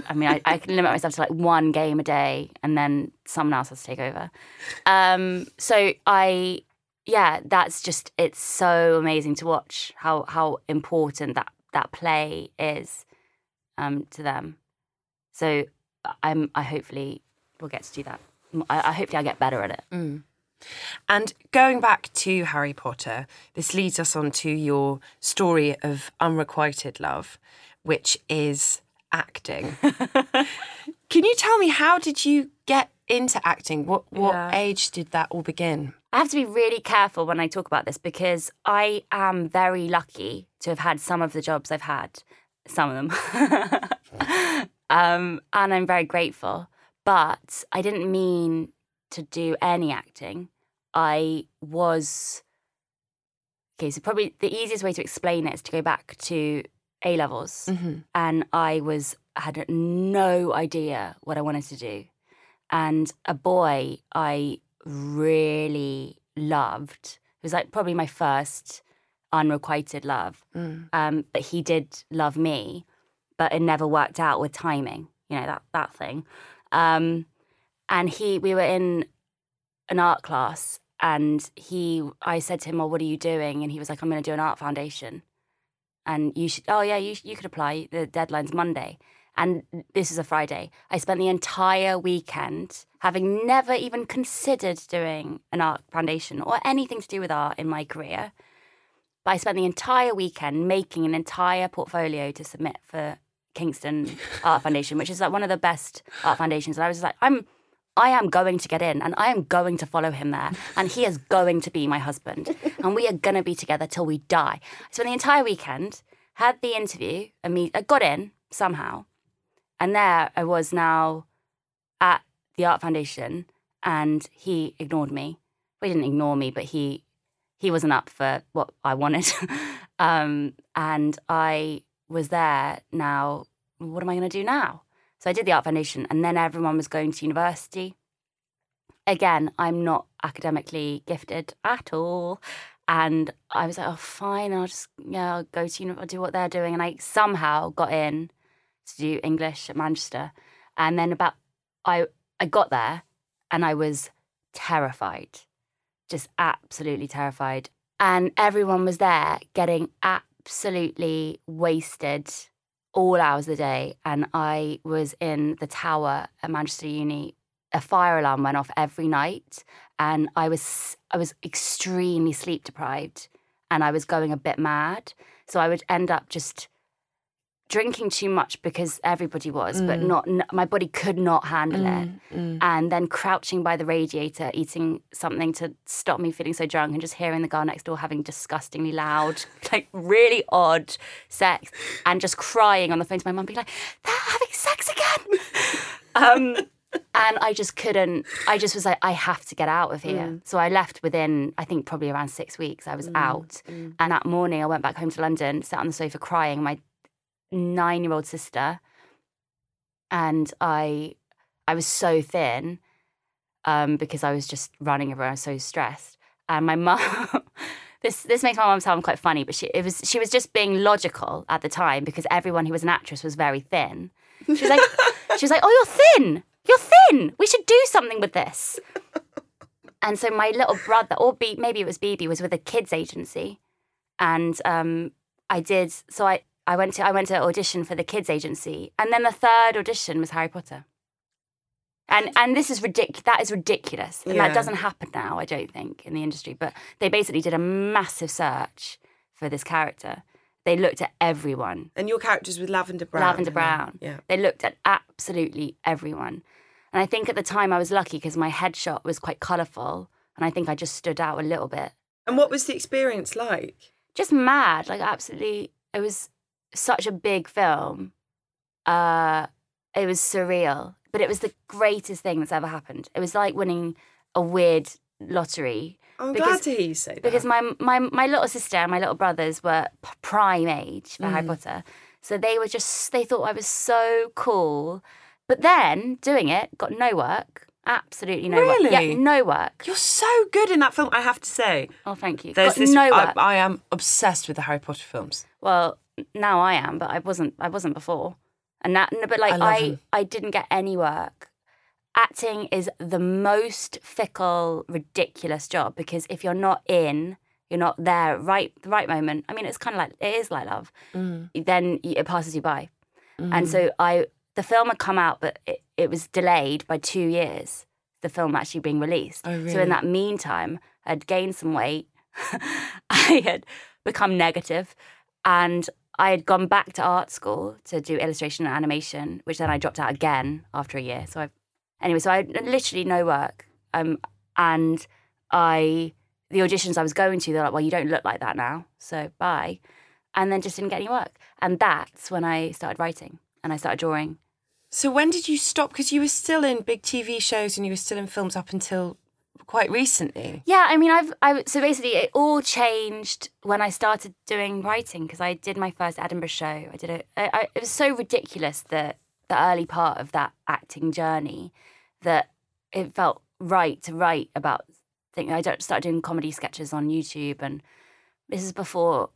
I mean, I, I can limit myself to like one game a day, and then someone else has to take over. Um, so I, yeah, that's just it's so amazing to watch how how important that that play is um, to them. So I'm I hopefully will get to do that. I, I hopefully I get better at it. And going back to Harry Potter, this leads us on to your story of unrequited love, which is acting. Can you tell me how did you get into acting? What what Yeah. age did that all begin? I have to be really careful when I talk about this because I am very lucky to have had some of the jobs I've had, some of them. um, and I'm very grateful. But I didn't mean to do any acting. I was. Okay, so probably the easiest way to explain it is to go back to A levels. And I was had no idea what I wanted to do. And a boy I really loved. It was like probably my first unrequited love. Um, but he did love me, but it never worked out with timing. You know that that thing. Um, and he, we were in an art class, and he, I said to him, "Well, what are you doing?" And he was like, "I'm going to do an art foundation." And you should. Oh yeah, you you could apply. The deadline's Monday. And this is a Friday. I spent the entire weekend having never even considered doing an art foundation or anything to do with art in my career. But I spent the entire weekend making an entire portfolio to submit for Kingston Art Foundation, which is like one of the best art foundations. And I was like, I'm I am going to get in and I am going to follow him there. And he is going to be my husband. And we are going to be together till we die. Spent the entire weekend, had the interview, I got in somehow. And there I was now at the Art Foundation and he ignored me. Well, he didn't ignore me, but he he wasn't up for what I wanted. um, and I was there now. What am I going to do now? So I did the Art Foundation, and then everyone was going to university. Again, I'm not academically gifted at all. And I was like, oh, fine, I'll just, yeah, I'll go to, uni- I'll do what they're doing. And I somehow got in to do English at Manchester. And then about, I, I got there and I was terrified, just absolutely terrified. And everyone was there getting absolutely wasted all hours of the day. And I was in the tower at Manchester Uni. A fire alarm went off every night, and I was I was extremely sleep deprived, and I was going a bit mad. So I would end up just drinking too much because everybody was, but mm. not n- my body could not handle it. Mm, mm. And then crouching by the radiator, eating something to stop me feeling so drunk, and just hearing the girl next door having disgustingly loud, like really odd sex, and just crying on the phone to my mum, being like, "They're having sex again." um, and I just couldn't. I just was like, I have to get out of here. So I left within, I think, probably around six weeks. I was out, and that morning I went back home to London, sat on the sofa crying. My nine-year-old sister, and I, I was so thin, um, because I was just running everywhere. I was so stressed, and my mum. This, this makes my mum sound quite funny, but she it was she was just being logical at the time because everyone who was an actress was very thin. She was like, she She was like, "Oh, you're thin. You're thin. We should do something with this." and so my little brother, or B, maybe it was Bebe, was with a kids agency, and um, I did. So I I went to I went to audition for the kids agency, and then the third audition was Harry Potter. And and this is ridiculous. That is ridiculous, and Yeah. that doesn't happen now. I don't think in the industry. But they basically did a massive search for this character. They looked at everyone. And your character's with Lavender Brown. Lavender? Brown. Yeah. They looked at absolutely everyone. And I think at the time I was lucky because my headshot was quite colourful, and I think I just stood out a little bit. And what was the experience like? just mad like absolutely it was such a big film uh it was surreal but it was the greatest thing that's ever happened it was like winning a weird lottery I'm Because- glad to hear you say that. because my my my little sister and my little brothers were p- prime age for Harry Potter so they were just they thought I was so cool but then doing it got no work absolutely no work yeah no work You're so good in that film, I have to say. oh thank you There's got this. no I, work I am obsessed with the Harry Potter films. Well, now I am, but I wasn't. I wasn't before. And that, but like I I. I didn't get any work. Acting is the most fickle, ridiculous job because if you're not in, you're not there right the right moment. I mean, it's kind of like it is like love. Mm. Then it passes you by, and so I. The film had come out, but it, it was delayed by two years. The film actually being released. Oh, really? So in that meantime, I'd gained some weight. I had become negative, and I had gone back to art school to do illustration and animation, which then I dropped out again after a year. So I, anyway, so I had literally no work. Um, and I, the auditions I was going to, they're like, well, you don't look like that now, so bye. And then just didn't get any work. And that's when I started writing and I started drawing. So when did you stop? Because you were still in big TV shows and you were still in films up until quite recently. Yeah, I mean, I've I so basically it all changed when I started doing writing because I did my first Edinburgh show. I did it. I, I, it was so ridiculous that the early part of that acting journey that it felt right to write about. Things. I started doing comedy sketches on YouTube, and this is before.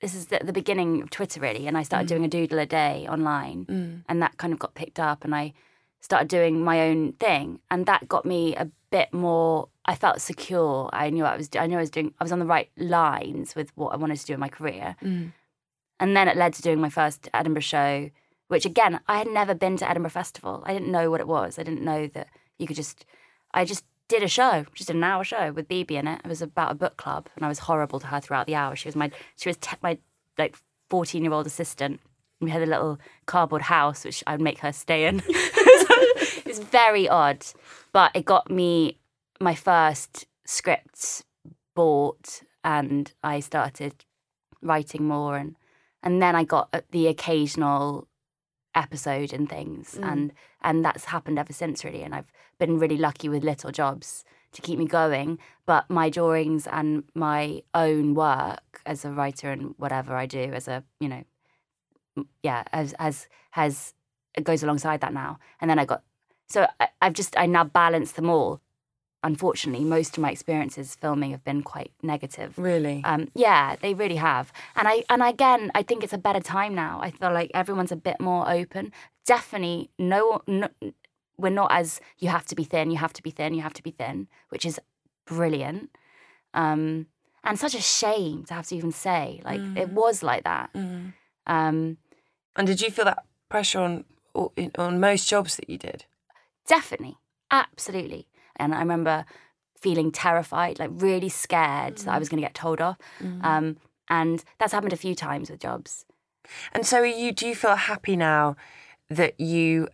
This is the, the beginning of Twitter, really, and I started doing a doodle a day online, Mm. and that kind of got picked up, and I started doing my own thing, and that got me a bit more. I felt secure. I knew I was. I knew I was doing. I was on the right lines with what I wanted to do in my career, Mm. and then it led to doing my first Edinburgh show, which again I had never been to Edinburgh Festival. I didn't know what it was. I didn't know that you could just. I just did a show, just an hour show with Bebe in it. It was about a book club, and I was horrible to her throughout the hour. She was my. She was te- my like fourteen year old assistant. We had a little cardboard house which I would make her stay in. it was very odd, but it got me my first scripts bought, and I started writing more, and and then I got uh, the occasional episode and things, and and that's happened ever since really. And I've been really lucky with little jobs to keep me going. But my drawings and my own work as a writer and whatever I do as a you know yeah as has has it goes alongside that now and then i got so I, i've just i now balance them all. Unfortunately most of my experiences filming have been quite negative. Really? um, yeah they really have. And i and again i think it's a better time now. I feel like everyone's a bit more open. Definitely no, no we're not as you have to be thin you have to be thin you have to be thin which is brilliant. Um, and such a shame to have to even say like it was like that. Mm. um, And did you feel that pressure on on most jobs that you did? Definitely, absolutely. And I remember feeling terrified, like really scared that I was going to get told off. Um, and that's happened a few times with jobs. And so, are you? Do you feel happy now that you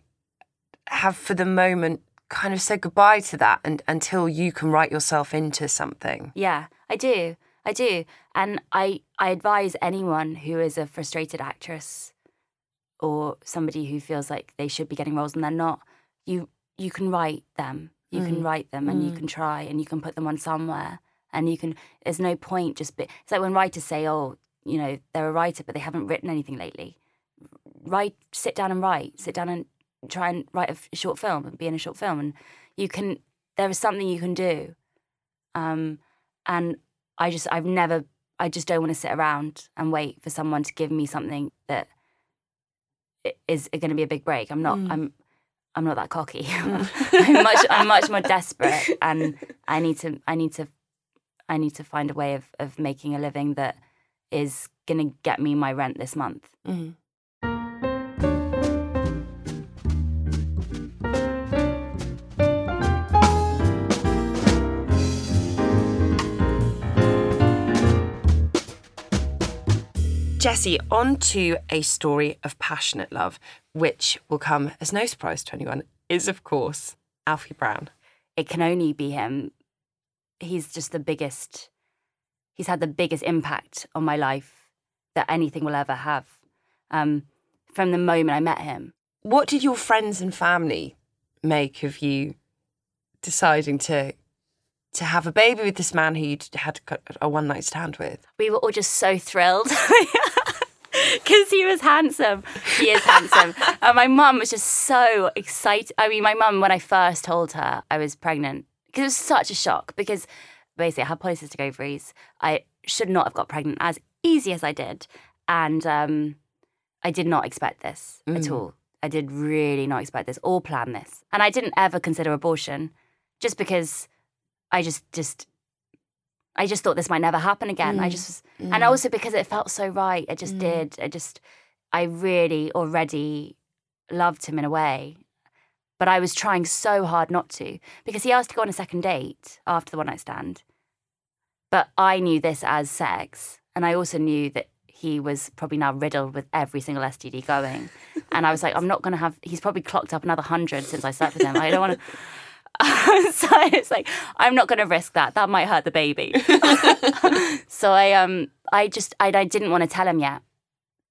have, for the moment, kind of said goodbye to that, and until you can write yourself into something? Yeah, I do. I do. And I, I advise anyone who is a frustrated actress or somebody who feels like they should be getting roles and they're not, you you can write them. You can write them and you can try and you can put them on somewhere. And you can there's no point just be it's like when writers say, Oh, you know, they're a writer but they haven't written anything lately. Write sit down and write. Sit down and try and write a f- short film and be in a short film and you can there is something you can do. Um and I just I've never I just don't want to sit around and wait for someone to give me something that is going to be a big break. I'm not Mm. I'm I'm not that cocky. I'm much I'm much more desperate and I need to I need to I need to find a way of of making a living that is gonna get me my rent this month. Mm. Jessie, on to a story of passionate love, which will come as no surprise to anyone, is of course Alfie Brown. It can only be him. He's just the biggest he's had the biggest impact on my life that anything will ever have. Um, from the moment I met him. What did your friends and family make of you deciding to to have a baby with this man who you'd had a one night stand with? We were all just so thrilled. Because he was handsome. He is handsome. and my mum was just so excited. I mean, my mum, when I first told her I was pregnant, because it was such a shock, because basically I had polycystic ovaries. I should not have got pregnant as easy as I did. And um, I did not expect this mm. at all. I did really not expect this or plan this. And I didn't ever consider abortion just because I just just I just thought this might never happen again. Mm. I just mm. and also because it felt so right. It just mm. did. It just I really already loved him in a way. But I was trying so hard not to because he asked to go on a second date after the one night stand. But I knew this as sex. And I also knew that he was probably now riddled with every single STD going. and I was like, I'm not going to have, he's probably clocked up another hundred since I slept with him. I don't want to. so it's like I'm not going to risk that. That might hurt the baby. so I um I just I, I didn't want to tell him yet.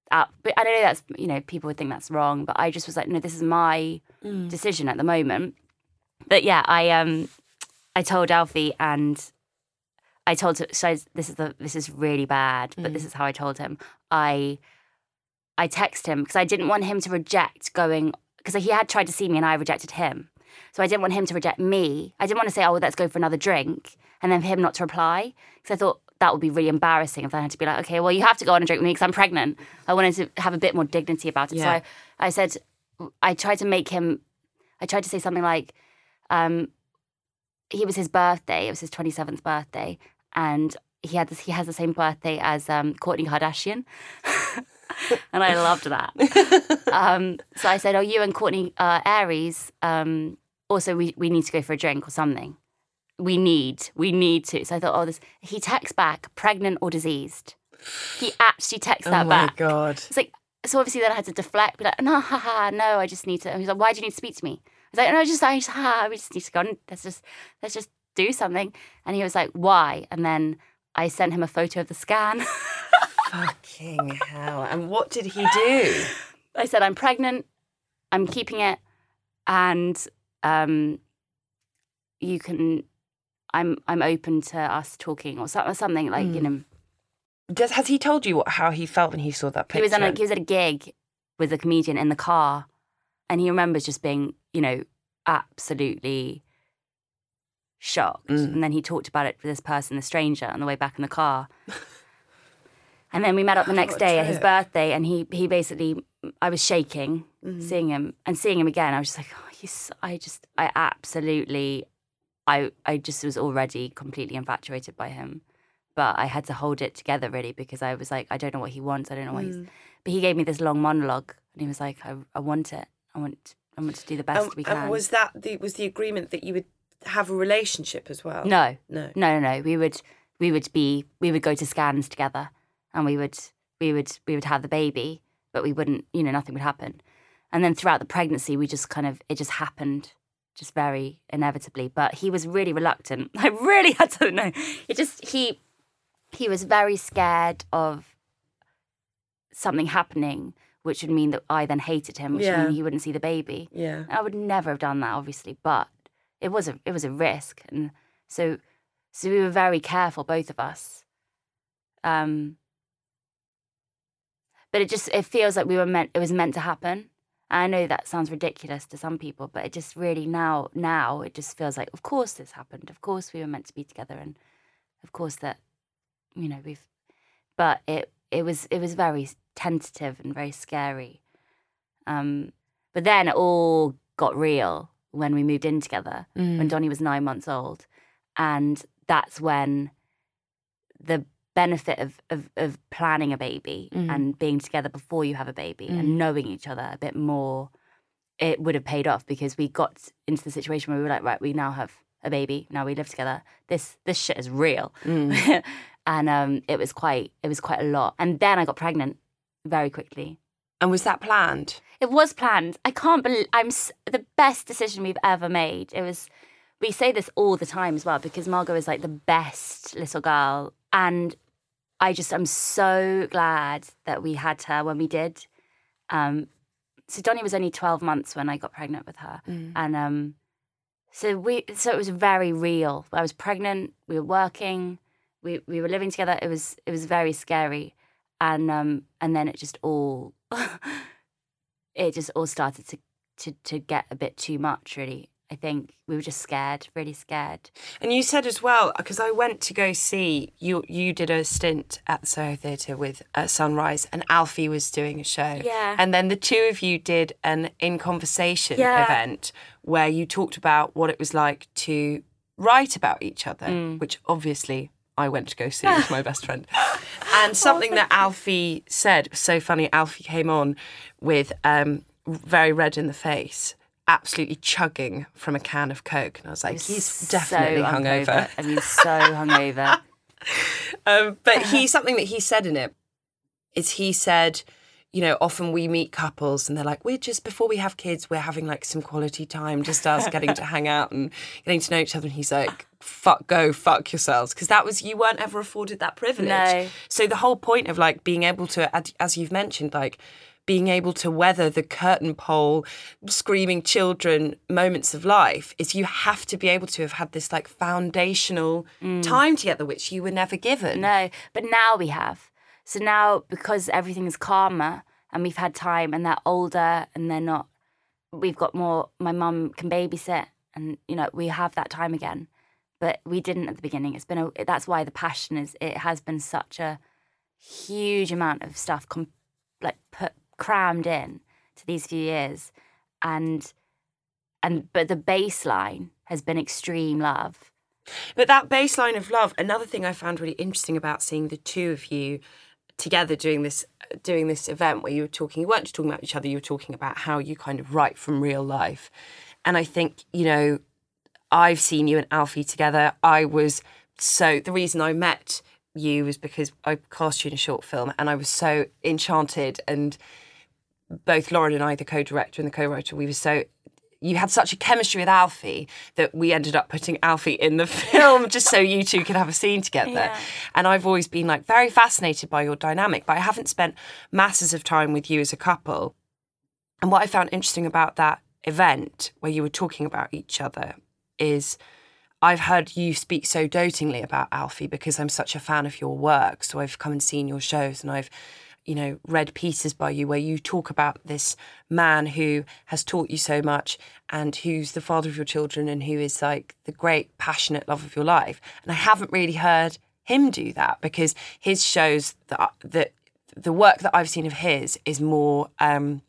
Uh, but I don't know that's you know people would think that's wrong, but I just was like, no, this is my mm. decision at the moment. But yeah, I um I told Alfie and I told so this is the this is really bad, but mm. this is how I told him. I I text him because I didn't want him to reject going because he had tried to see me and I rejected him. So I didn't want him to reject me. I didn't want to say, oh, let's go for another drink, and then for him not to reply. Because I thought that would be really embarrassing if I had to be like, okay, well, you have to go on a drink with me because I'm pregnant. I wanted to have a bit more dignity about it. Yeah. So I, I said, I tried to make him, I tried to say something like, um, he was his birthday, it was his 27th birthday, and he had this, he has the same birthday as um, Kourtney Kardashian. and I loved that. um, so I said, "Oh, you and Kourtney uh, Aries um, also we, we need to go for a drink or something. We need, we need to. So I thought, oh, this. He texts back, pregnant or diseased. He actually texts oh that back. Oh my god! It's like so. Obviously, then I had to deflect, be like, no, haha, no, I just need to. And he's like, why do you need to speak to me? I was like, no, just, I just, ha, we just need to go. On. Let's just, let's just do something. And he was like, why? And then I sent him a photo of the scan. Fucking hell! And what did he do? I said, I'm pregnant. I'm keeping it, and um, you can I'm I'm open to us talking or something like mm. you know. Does has he told you what, how he felt when he saw that picture? He was on a, he was at a gig with a comedian in the car, and he remembers just being you know absolutely shocked. Mm. And then he talked about it with this person, the stranger, on the way back in the car. and then we met up the next day at his birthday, and he he basically I was shaking mm. seeing him and seeing him again. I was just like, oh, he's. I just, I absolutely, I, I just was already completely infatuated by him. But I had to hold it together really because I was like, I don't know what he wants. I don't know what mm. he's. But he gave me this long monologue, and he was like, I, I want it. I want, I want to do the best we can. And was that the was the agreement that you would have a relationship as well? No, no, no, no, no. We would, we would be, we would go to scans together, and we would, we would, we would have the baby but we wouldn't, you know, nothing would happen. And then throughout the pregnancy, we just kind of, it just happened just very inevitably. But he was really reluctant. I really had to know. It just, he, he was very scared of something happening, which would mean that I then hated him, which yeah. would mean he wouldn't see the baby. Yeah. I would never have done that, obviously, but it was a, it was a risk. And so, so we were very careful, both of us. Um, but it just it feels like we were meant it was meant to happen. I know that sounds ridiculous to some people, but it just really now now it just feels like of course this happened. Of course we were meant to be together and of course that you know we've but it it was it was very tentative and very scary. Um but then it all got real when we moved in together Mm. when Donnie was nine months old, and that's when the benefit of of, of planning a baby Mm. and being together before you have a baby Mm. and knowing each other a bit more, it would have paid off because we got into the situation where we were like, right, we now have a baby, now we live together. This this shit is real, Mm. and um, it was quite it was quite a lot. And then I got pregnant very quickly. And was that planned? It was planned. I can't believe I'm s- the best decision we've ever made. It was. We say this all the time as well because Margot is like the best little girl, and I just I'm so glad that we had her when we did. Um, so Donnie was only twelve months when I got pregnant with her, Mm. and um, so we so it was very real. I was pregnant. We were working. We we were living together. It was it was very scary, and um and then it just all it just all started to to to get a bit too much. Really, I think we were just scared, really scared. And you said as well, because I went to go see you. You did a stint at the Soho Theatre with uh, Sunrise, and Alfie was doing a show. Yeah. And then the two of you did an in conversation Yeah. event where you talked about what it was like to write about each other, Mm. which obviously I went to go see with my best friend. And something that Alfie said was so funny. Alfie came on with um, very red in the face. Absolutely chugging from a can of Coke. And I was like, he's So definitely hungover. I mean, so hungover. Um, but he something that he said in it is he said, you know, often we meet couples and they're like, we're just before we have kids, we're having like some quality time, just us getting to hang out and getting to know each other. And he's like, fuck, go fuck yourselves, because that was you weren't ever afforded that privilege. No. So the whole point of like being able to, as you've mentioned, like being able to weather the curtain pole, screaming children moments of life is you have to be able to have had this like foundational mm. time together, which you were never given. No, but now we have. So now because everything is calmer and we've had time and they're older and they're not we've got more my mum can babysit and you know we have that time again. But we didn't at the beginning. It's been a that's why the passion is it has been such a huge amount of stuff com- like put crammed in to these few years and and but the baseline has been extreme love. But that baseline of love, another thing I found really interesting about seeing the two of you together doing this doing this event where you were talking you weren't just talking about each other, you were talking about how you kind of write from real life. And I think, you know, I've seen you and Alfie together. I was so the reason I met you was because I cast you in a short film and I was so enchanted and both Lauren and I, the co-director and the co-writer, we were so you had such a chemistry with Alfie that we ended up putting Alfie in the film just so you two could have a scene together. Yeah. And I've always been like very fascinated by your dynamic, but I haven't spent masses of time with you as a couple. And what I found interesting about that event where you were talking about each other is I've heard you speak so dotingly about Alfie because I'm such a fan of your work. So I've come and seen your shows and I've, you know, read pieces by you where you talk about this man who has taught you so much and who's the father of your children and who is like the great passionate love of your life. And I haven't really heard him do that because his shows that that the work that I've seen of his is more um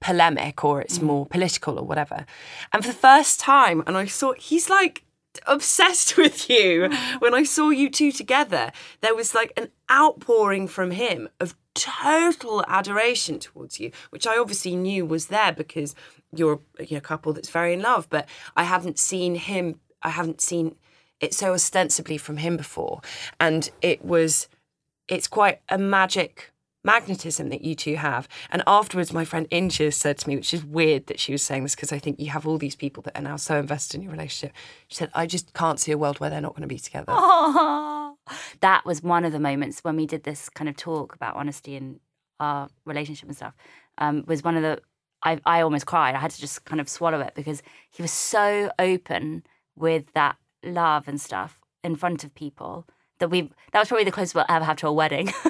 polemic or it's more political or whatever. And for the first time, and I saw he's like obsessed with you. When I saw you two together, there was like an outpouring from him of total adoration towards you, which I obviously knew was there because you're you a couple that's very in love. But I haven't seen him. I haven't seen it so ostensibly from him before, and it was. It's quite a magic magnetism that you two have. And afterwards, my friend Inja said to me, which is weird that she was saying this because I think you have all these people that are now so invested in your relationship. She said, I just can't see a world where they're not going to be together. that was one of the moments when we did this kind of talk about honesty and our relationship and stuff. Um, was one of the I I almost cried. I had to just kind of swallow it because he was so open with that love and stuff in front of people that we that was probably the closest we'll ever have to a wedding.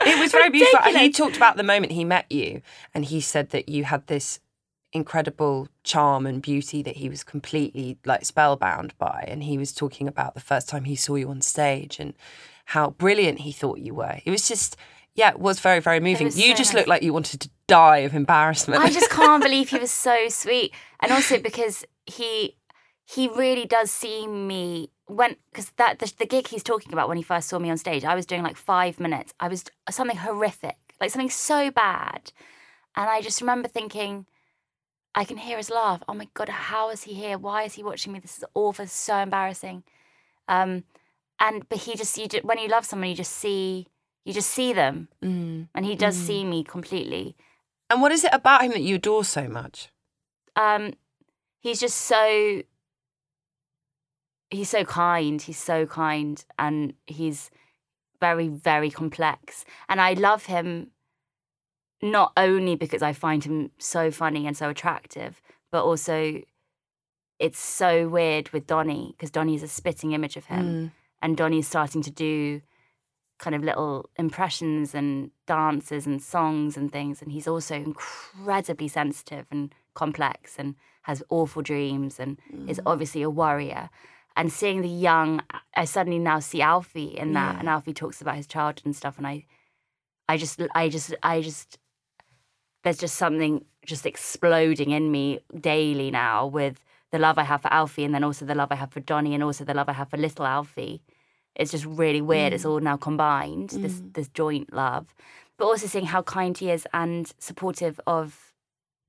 It was very beautiful. And he talked about the moment he met you, and he said that you had this incredible charm and beauty that he was completely like spellbound by. And he was talking about the first time he saw you on stage and how brilliant he thought you were. It was just, yeah, it was very, very moving. You so just nice. looked like you wanted to die of embarrassment. I just can't believe he was so sweet, and also because he he really does see me when because that the, the gig he's talking about when he first saw me on stage, I was doing like five minutes. I was something horrific, like something so bad, and I just remember thinking. I can hear his laugh. Oh my god, how is he here? Why is he watching me? This is awful. This is so embarrassing. Um, and but he just you ju- when you love someone, you just see you just see them, Mm. and he does see me completely. And what is it about him that you adore so much? um he's just so he's so kind he's so kind and he's very very complex. And i love him not only because i find him so funny and so attractive but also it's so weird with donnie because donnie is a spitting image of him Mm. and donnie's starting to do kind of little impressions and dances and songs and things and he's also incredibly sensitive and complex and has awful dreams and is obviously a warrior and seeing the young i suddenly now see alfie in that Yeah. and alfie talks about his childhood and stuff and i i just i just i just there's just something just exploding in me daily now with the love i have for alfie and then also the love i have for donnie and also the love i have for little alfie it's just really weird. It's mm. all now combined, this mm. this joint love. But also seeing how kind he is and supportive of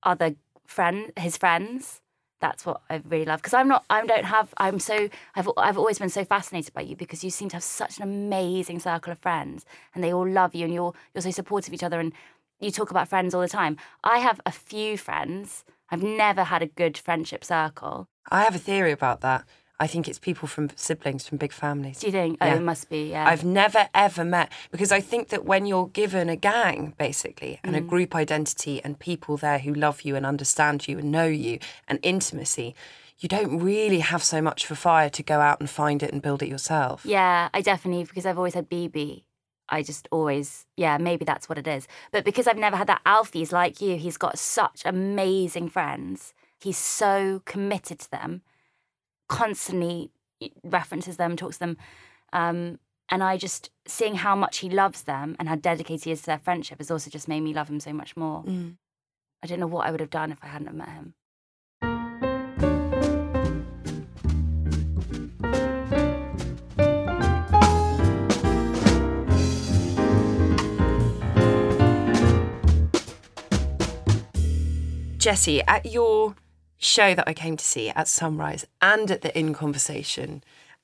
other friend his friends. That's what I really love. Because I'm not I don't have I'm so I've I've always been so fascinated by you because you seem to have such an amazing circle of friends and they all love you and you're you're so supportive of each other and you talk about friends all the time. I have a few friends. I've never had a good friendship circle. I have a theory about that. I think it's people from siblings from big families. Do you think? Yeah. Oh, it must be, yeah. I've never ever met because I think that when you're given a gang basically and Mm. a group identity and people there who love you and understand you and know you and intimacy, you don't really have so much for fire to go out and find it and build it yourself. Yeah, I definitely because I've always had Bebe. I just always, yeah, maybe that's what it is. But because I've never had that, Alfie's like you. He's got such amazing friends. He's so committed to them, constantly references them, talks to them. Um, and I just, seeing how much he loves them and how dedicated he is to their friendship has also just made me love him so much more. Mm. I don't know what I would have done if I hadn't have met him. Jessie, at your show that I came to see at Sunrise and at the In Conversation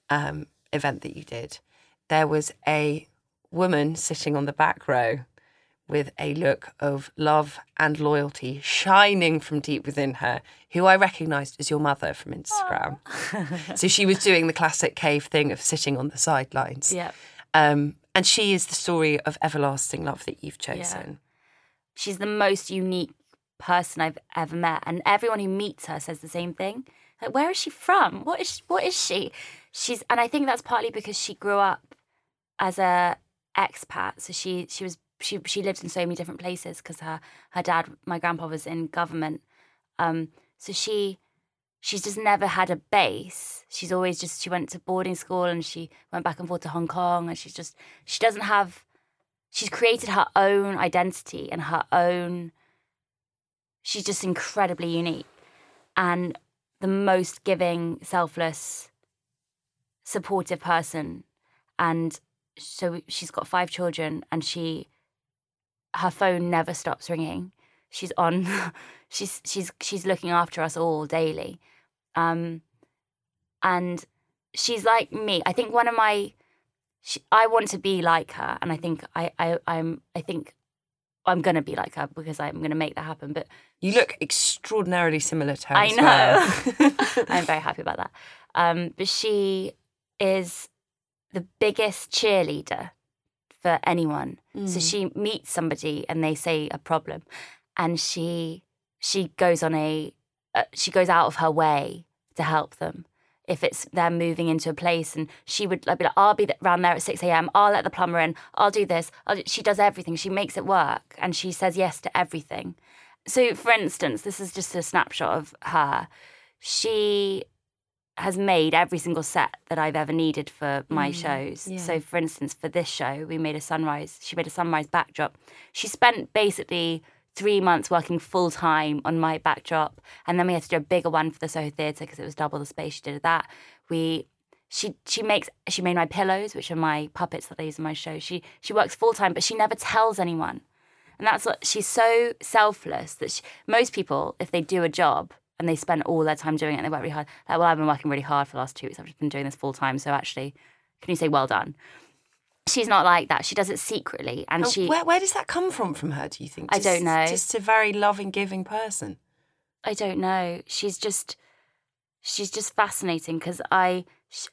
um, event that you did, there was a woman sitting on the back row with a look of love and loyalty shining from deep within her, who I recognised as your mother from Instagram. so she was doing the classic cave thing of sitting on the sidelines. Yeah. Um, and she is the story of everlasting love that you've chosen. she's the most unique person I've ever met, and everyone who meets her says the same thing. Like, where is she from? What is she, what is she? She's, and I think that's partly because she grew up as a expat, so she she was she she lived in so many different places because her her dad, my grandpa, was in government. Um, so she she's just never had a base. She's always just she went to boarding school and she went back and forth to Hong Kong, and she's just she doesn't have she's created her own identity and her own she's just incredibly unique and the most giving selfless supportive person. And so she's got five children and she her phone never stops ringing. She's on she's she's she's looking after us all daily. Um and she's like me. I think one of my she, I want to be like her, and I think I, I I'm I think I'm gonna be like her because I'm gonna make that happen. But You look extraordinarily similar to her. I know well. I'm very happy about that. Um, but she is the biggest cheerleader for anyone. So she meets somebody and they say a problem, and she she goes on a uh, she goes out of her way to help them. If it's they're moving into a place, and she would like, be like, "I'll be around there at six a.m. I'll let the plumber in. I'll do this." I'll do-" She does everything. She makes it work, and she says yes to everything. So, for instance, this is just a snapshot of her. She has made every single set that I've ever needed for my mm, shows. yeah. So, for instance, for this show, we made a sunrise. She made a sunrise backdrop. She spent basically three months working full time on my backdrop, and then we had to do a bigger one for the Soho Theatre because it was double the space. She did that. We she she makes she made my pillows, which are my puppets that I use in my show. She she works full time, but she never tells anyone. And that's what she's so selfless that she, most people, if they do a job and they spend all their time doing it and they work really hard, like, well, I've been working really hard for the last two weeks. I've just been doing this full time. So actually, can you say well done? She's not like that. She does it secretly. And Oh, she, where, where does that come from from her, do you think? I don't Just- know. Just a very loving, giving person. I don't know. She's just, she's just fascinating because I, she,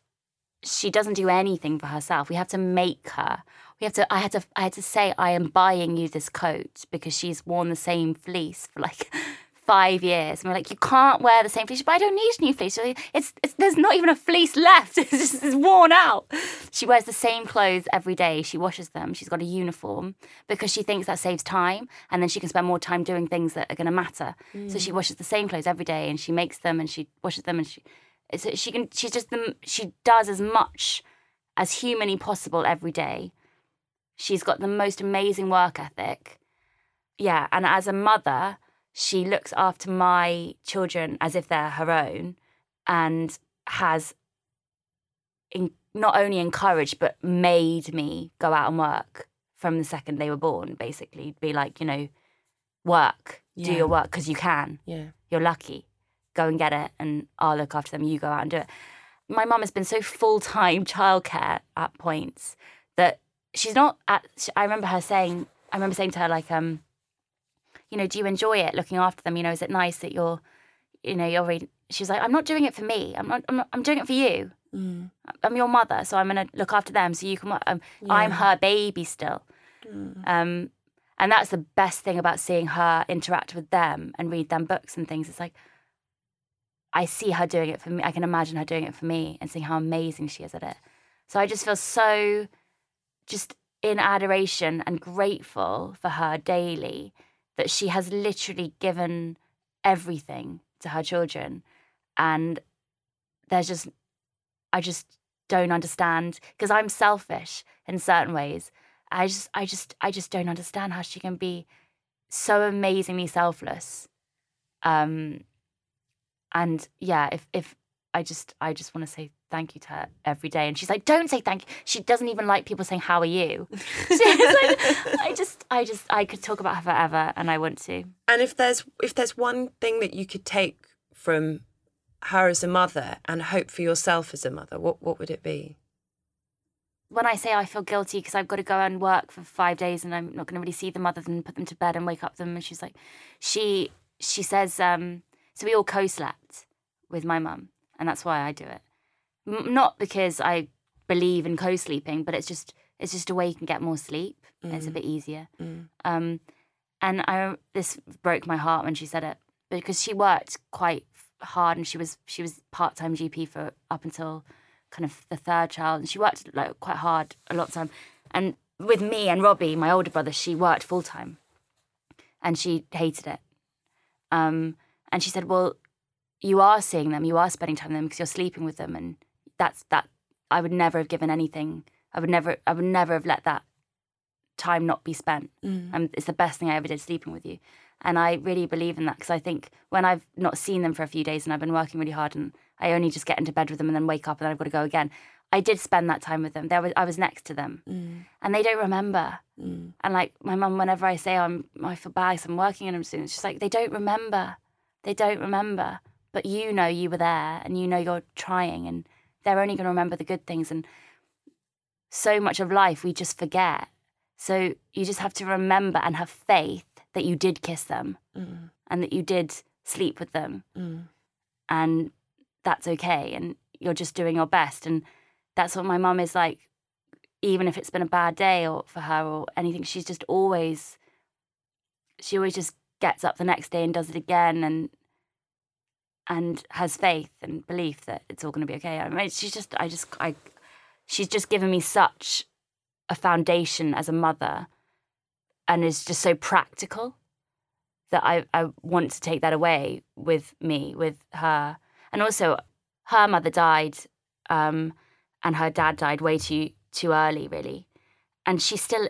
she doesn't do anything for herself. We have to make her. We have to. I had to. I had to say I am buying you this coat because she's worn the same fleece for like five years. And we're like, you can't wear the same fleece. But I don't need new fleece. It's, it's there's not even a fleece left. It's just it's worn out. She wears the same clothes every day. She washes them. She's got a uniform because she thinks that saves time, and then she can spend more time doing things that are going to matter. So she mm. washes the same clothes every day, and she makes them, and she washes them, and she. So she can. She's just the. She does as much as humanly possible every day. She's got the most amazing work ethic. Yeah, and as a mother, she looks after my children as if they're her own and has in, not only encouraged but made me go out and work from the second they were born basically be like you know work do your work because you can Yeah. you're lucky. Go and get it, and I'll look after them. You go out and do it. My mum has been so full time childcare at points that she's not at. I remember her saying, I remember saying to her, like, um, you know, do you enjoy it looking after them? You know, is it nice that you're, you know, you're really. She was like, I'm not doing it for me. I'm not. I'm, not, I'm doing it for you. Mm. I'm your mother, so I'm going to look after them so you can. Um, I'm her baby still. Mm. Um, and that's the best thing about seeing her interact with them and read them books and things. It's like I see her doing it for me. I can imagine her doing it for me and seeing how amazing she is at it. So I just feel so just in adoration and grateful for her daily that she has literally given everything to her children. And there's just, I just don't understand because I'm selfish in certain ways. I just, I just, I just don't understand how she can be so amazingly selfless. Um, and yeah, if if I just, I just want to say thank you to her every day. And she's like, don't say thank you. She doesn't even like people saying, "How are you?" She's like, I just, I just, I could talk about her forever, and I want to. And if there's if there's one thing that you could take from her as a mother and hope for yourself as a mother, what what would it be? when I say I feel guilty because I've got to go and work for five days and I'm not going to really see them other than put them to bed and wake up them, and she's like, she she says, um, so we all co-slept with my mum, and that's why I do it. M- not because I believe in co-sleeping, but it's just it's just a way you can get more sleep. It's a bit easier. Mm. Um, and I this broke my heart when she said it because she worked quite hard and she was she was part time GP for up until kind of the third child and she worked like quite hard a lot of time. And with me and Robbie, my older brother, she worked full time, and she hated it. Um, and she said, "Well, you are seeing them, you are spending time with them because you're sleeping with them, and that's that. I would never have given anything. I would never, I would never have let that time not be spent. Mm. Um, it's the best thing I ever did sleeping with you. And I really believe in that because I think when I've not seen them for a few days and I've been working really hard and I only just get into bed with them and then wake up and then I've got to go again, I did spend that time with them. There was I was next to them, mm. and they don't remember. Mm. And like my mum, whenever I say I'm, I feel bad, I'm working and I'm soon, it's just like they don't remember. They don't remember. But you know you were there, and you know you're trying, and they're only going to remember the good things. And so much of life we just forget. So you just have to remember and have faith that you did kiss them mm. and that you did sleep with them. Mm. And that's okay. And you're just doing your best. And that's what my mum is like, even if it's been a bad day or for her or anything, she's just always, she always just gets up the next day and does it again and and has faith and belief that it's all going to be okay. I mean, she's just, I just, I, she's just given me such a foundation as a mother and is just so practical that I, I want to take that away with me, with her. And also, her mother died, um, and her dad died way too too early, really, and she's still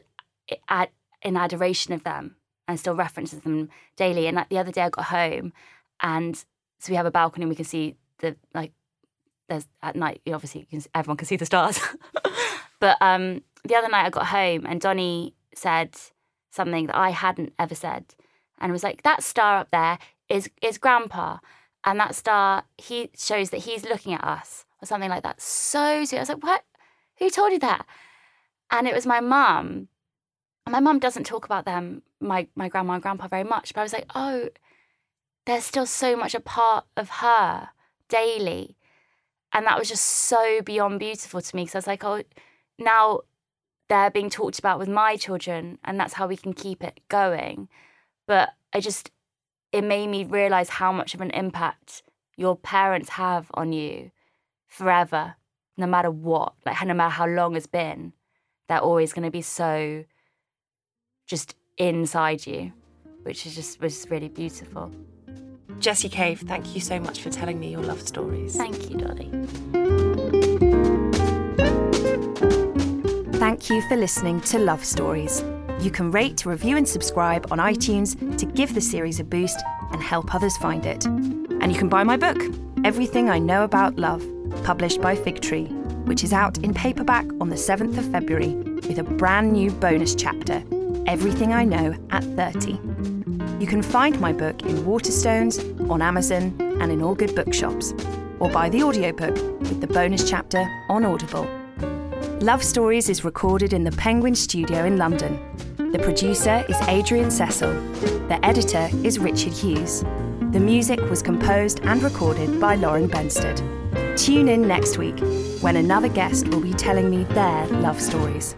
at, in adoration of them and still references them daily. And like, the other day, I got home, and so we have a balcony, and we can see the like. There's at night, obviously, can, everyone can see the stars. but um, the other night, I got home, and Donny said something that I hadn't ever said, and was like, "That star up there is is Grandpa." and that star he shows that he's looking at us or something like that. So sweet. I was like, what? Who told you that? And it was my mum. My mum doesn't talk about them, my my grandma and grandpa very much. But I was like, oh, there's still so much a part of her daily. And that was just so beyond beautiful to me. Because I was like, oh, now they're being talked about with my children, and that's how we can keep it going. But I just it made me realize how much of an impact your parents have on you forever, no matter what, like no matter how long it's been. They're always going to be so just inside you, which is just was really beautiful. Jessie Cave, thank you so much for telling me your love stories. Thank you, Dolly. Thank you for listening to Love Stories. You can rate, review, and subscribe on iTunes to give the series a boost and help others find it. And you can buy my book, Everything I Know About Love, published by Fig Tree, which is out in paperback on the 7th of February with a brand new bonus chapter, Everything I Know at 30. You can find my book in Waterstones, on Amazon, and in all good bookshops, or buy the audiobook with the bonus chapter on Audible. Love Stories is recorded in the Penguin Studio in London. The producer is Adrian Cecil. The editor is Richard Hughes. The music was composed and recorded by Lauren Benstead. Tune in next week when another guest will be telling me their love stories.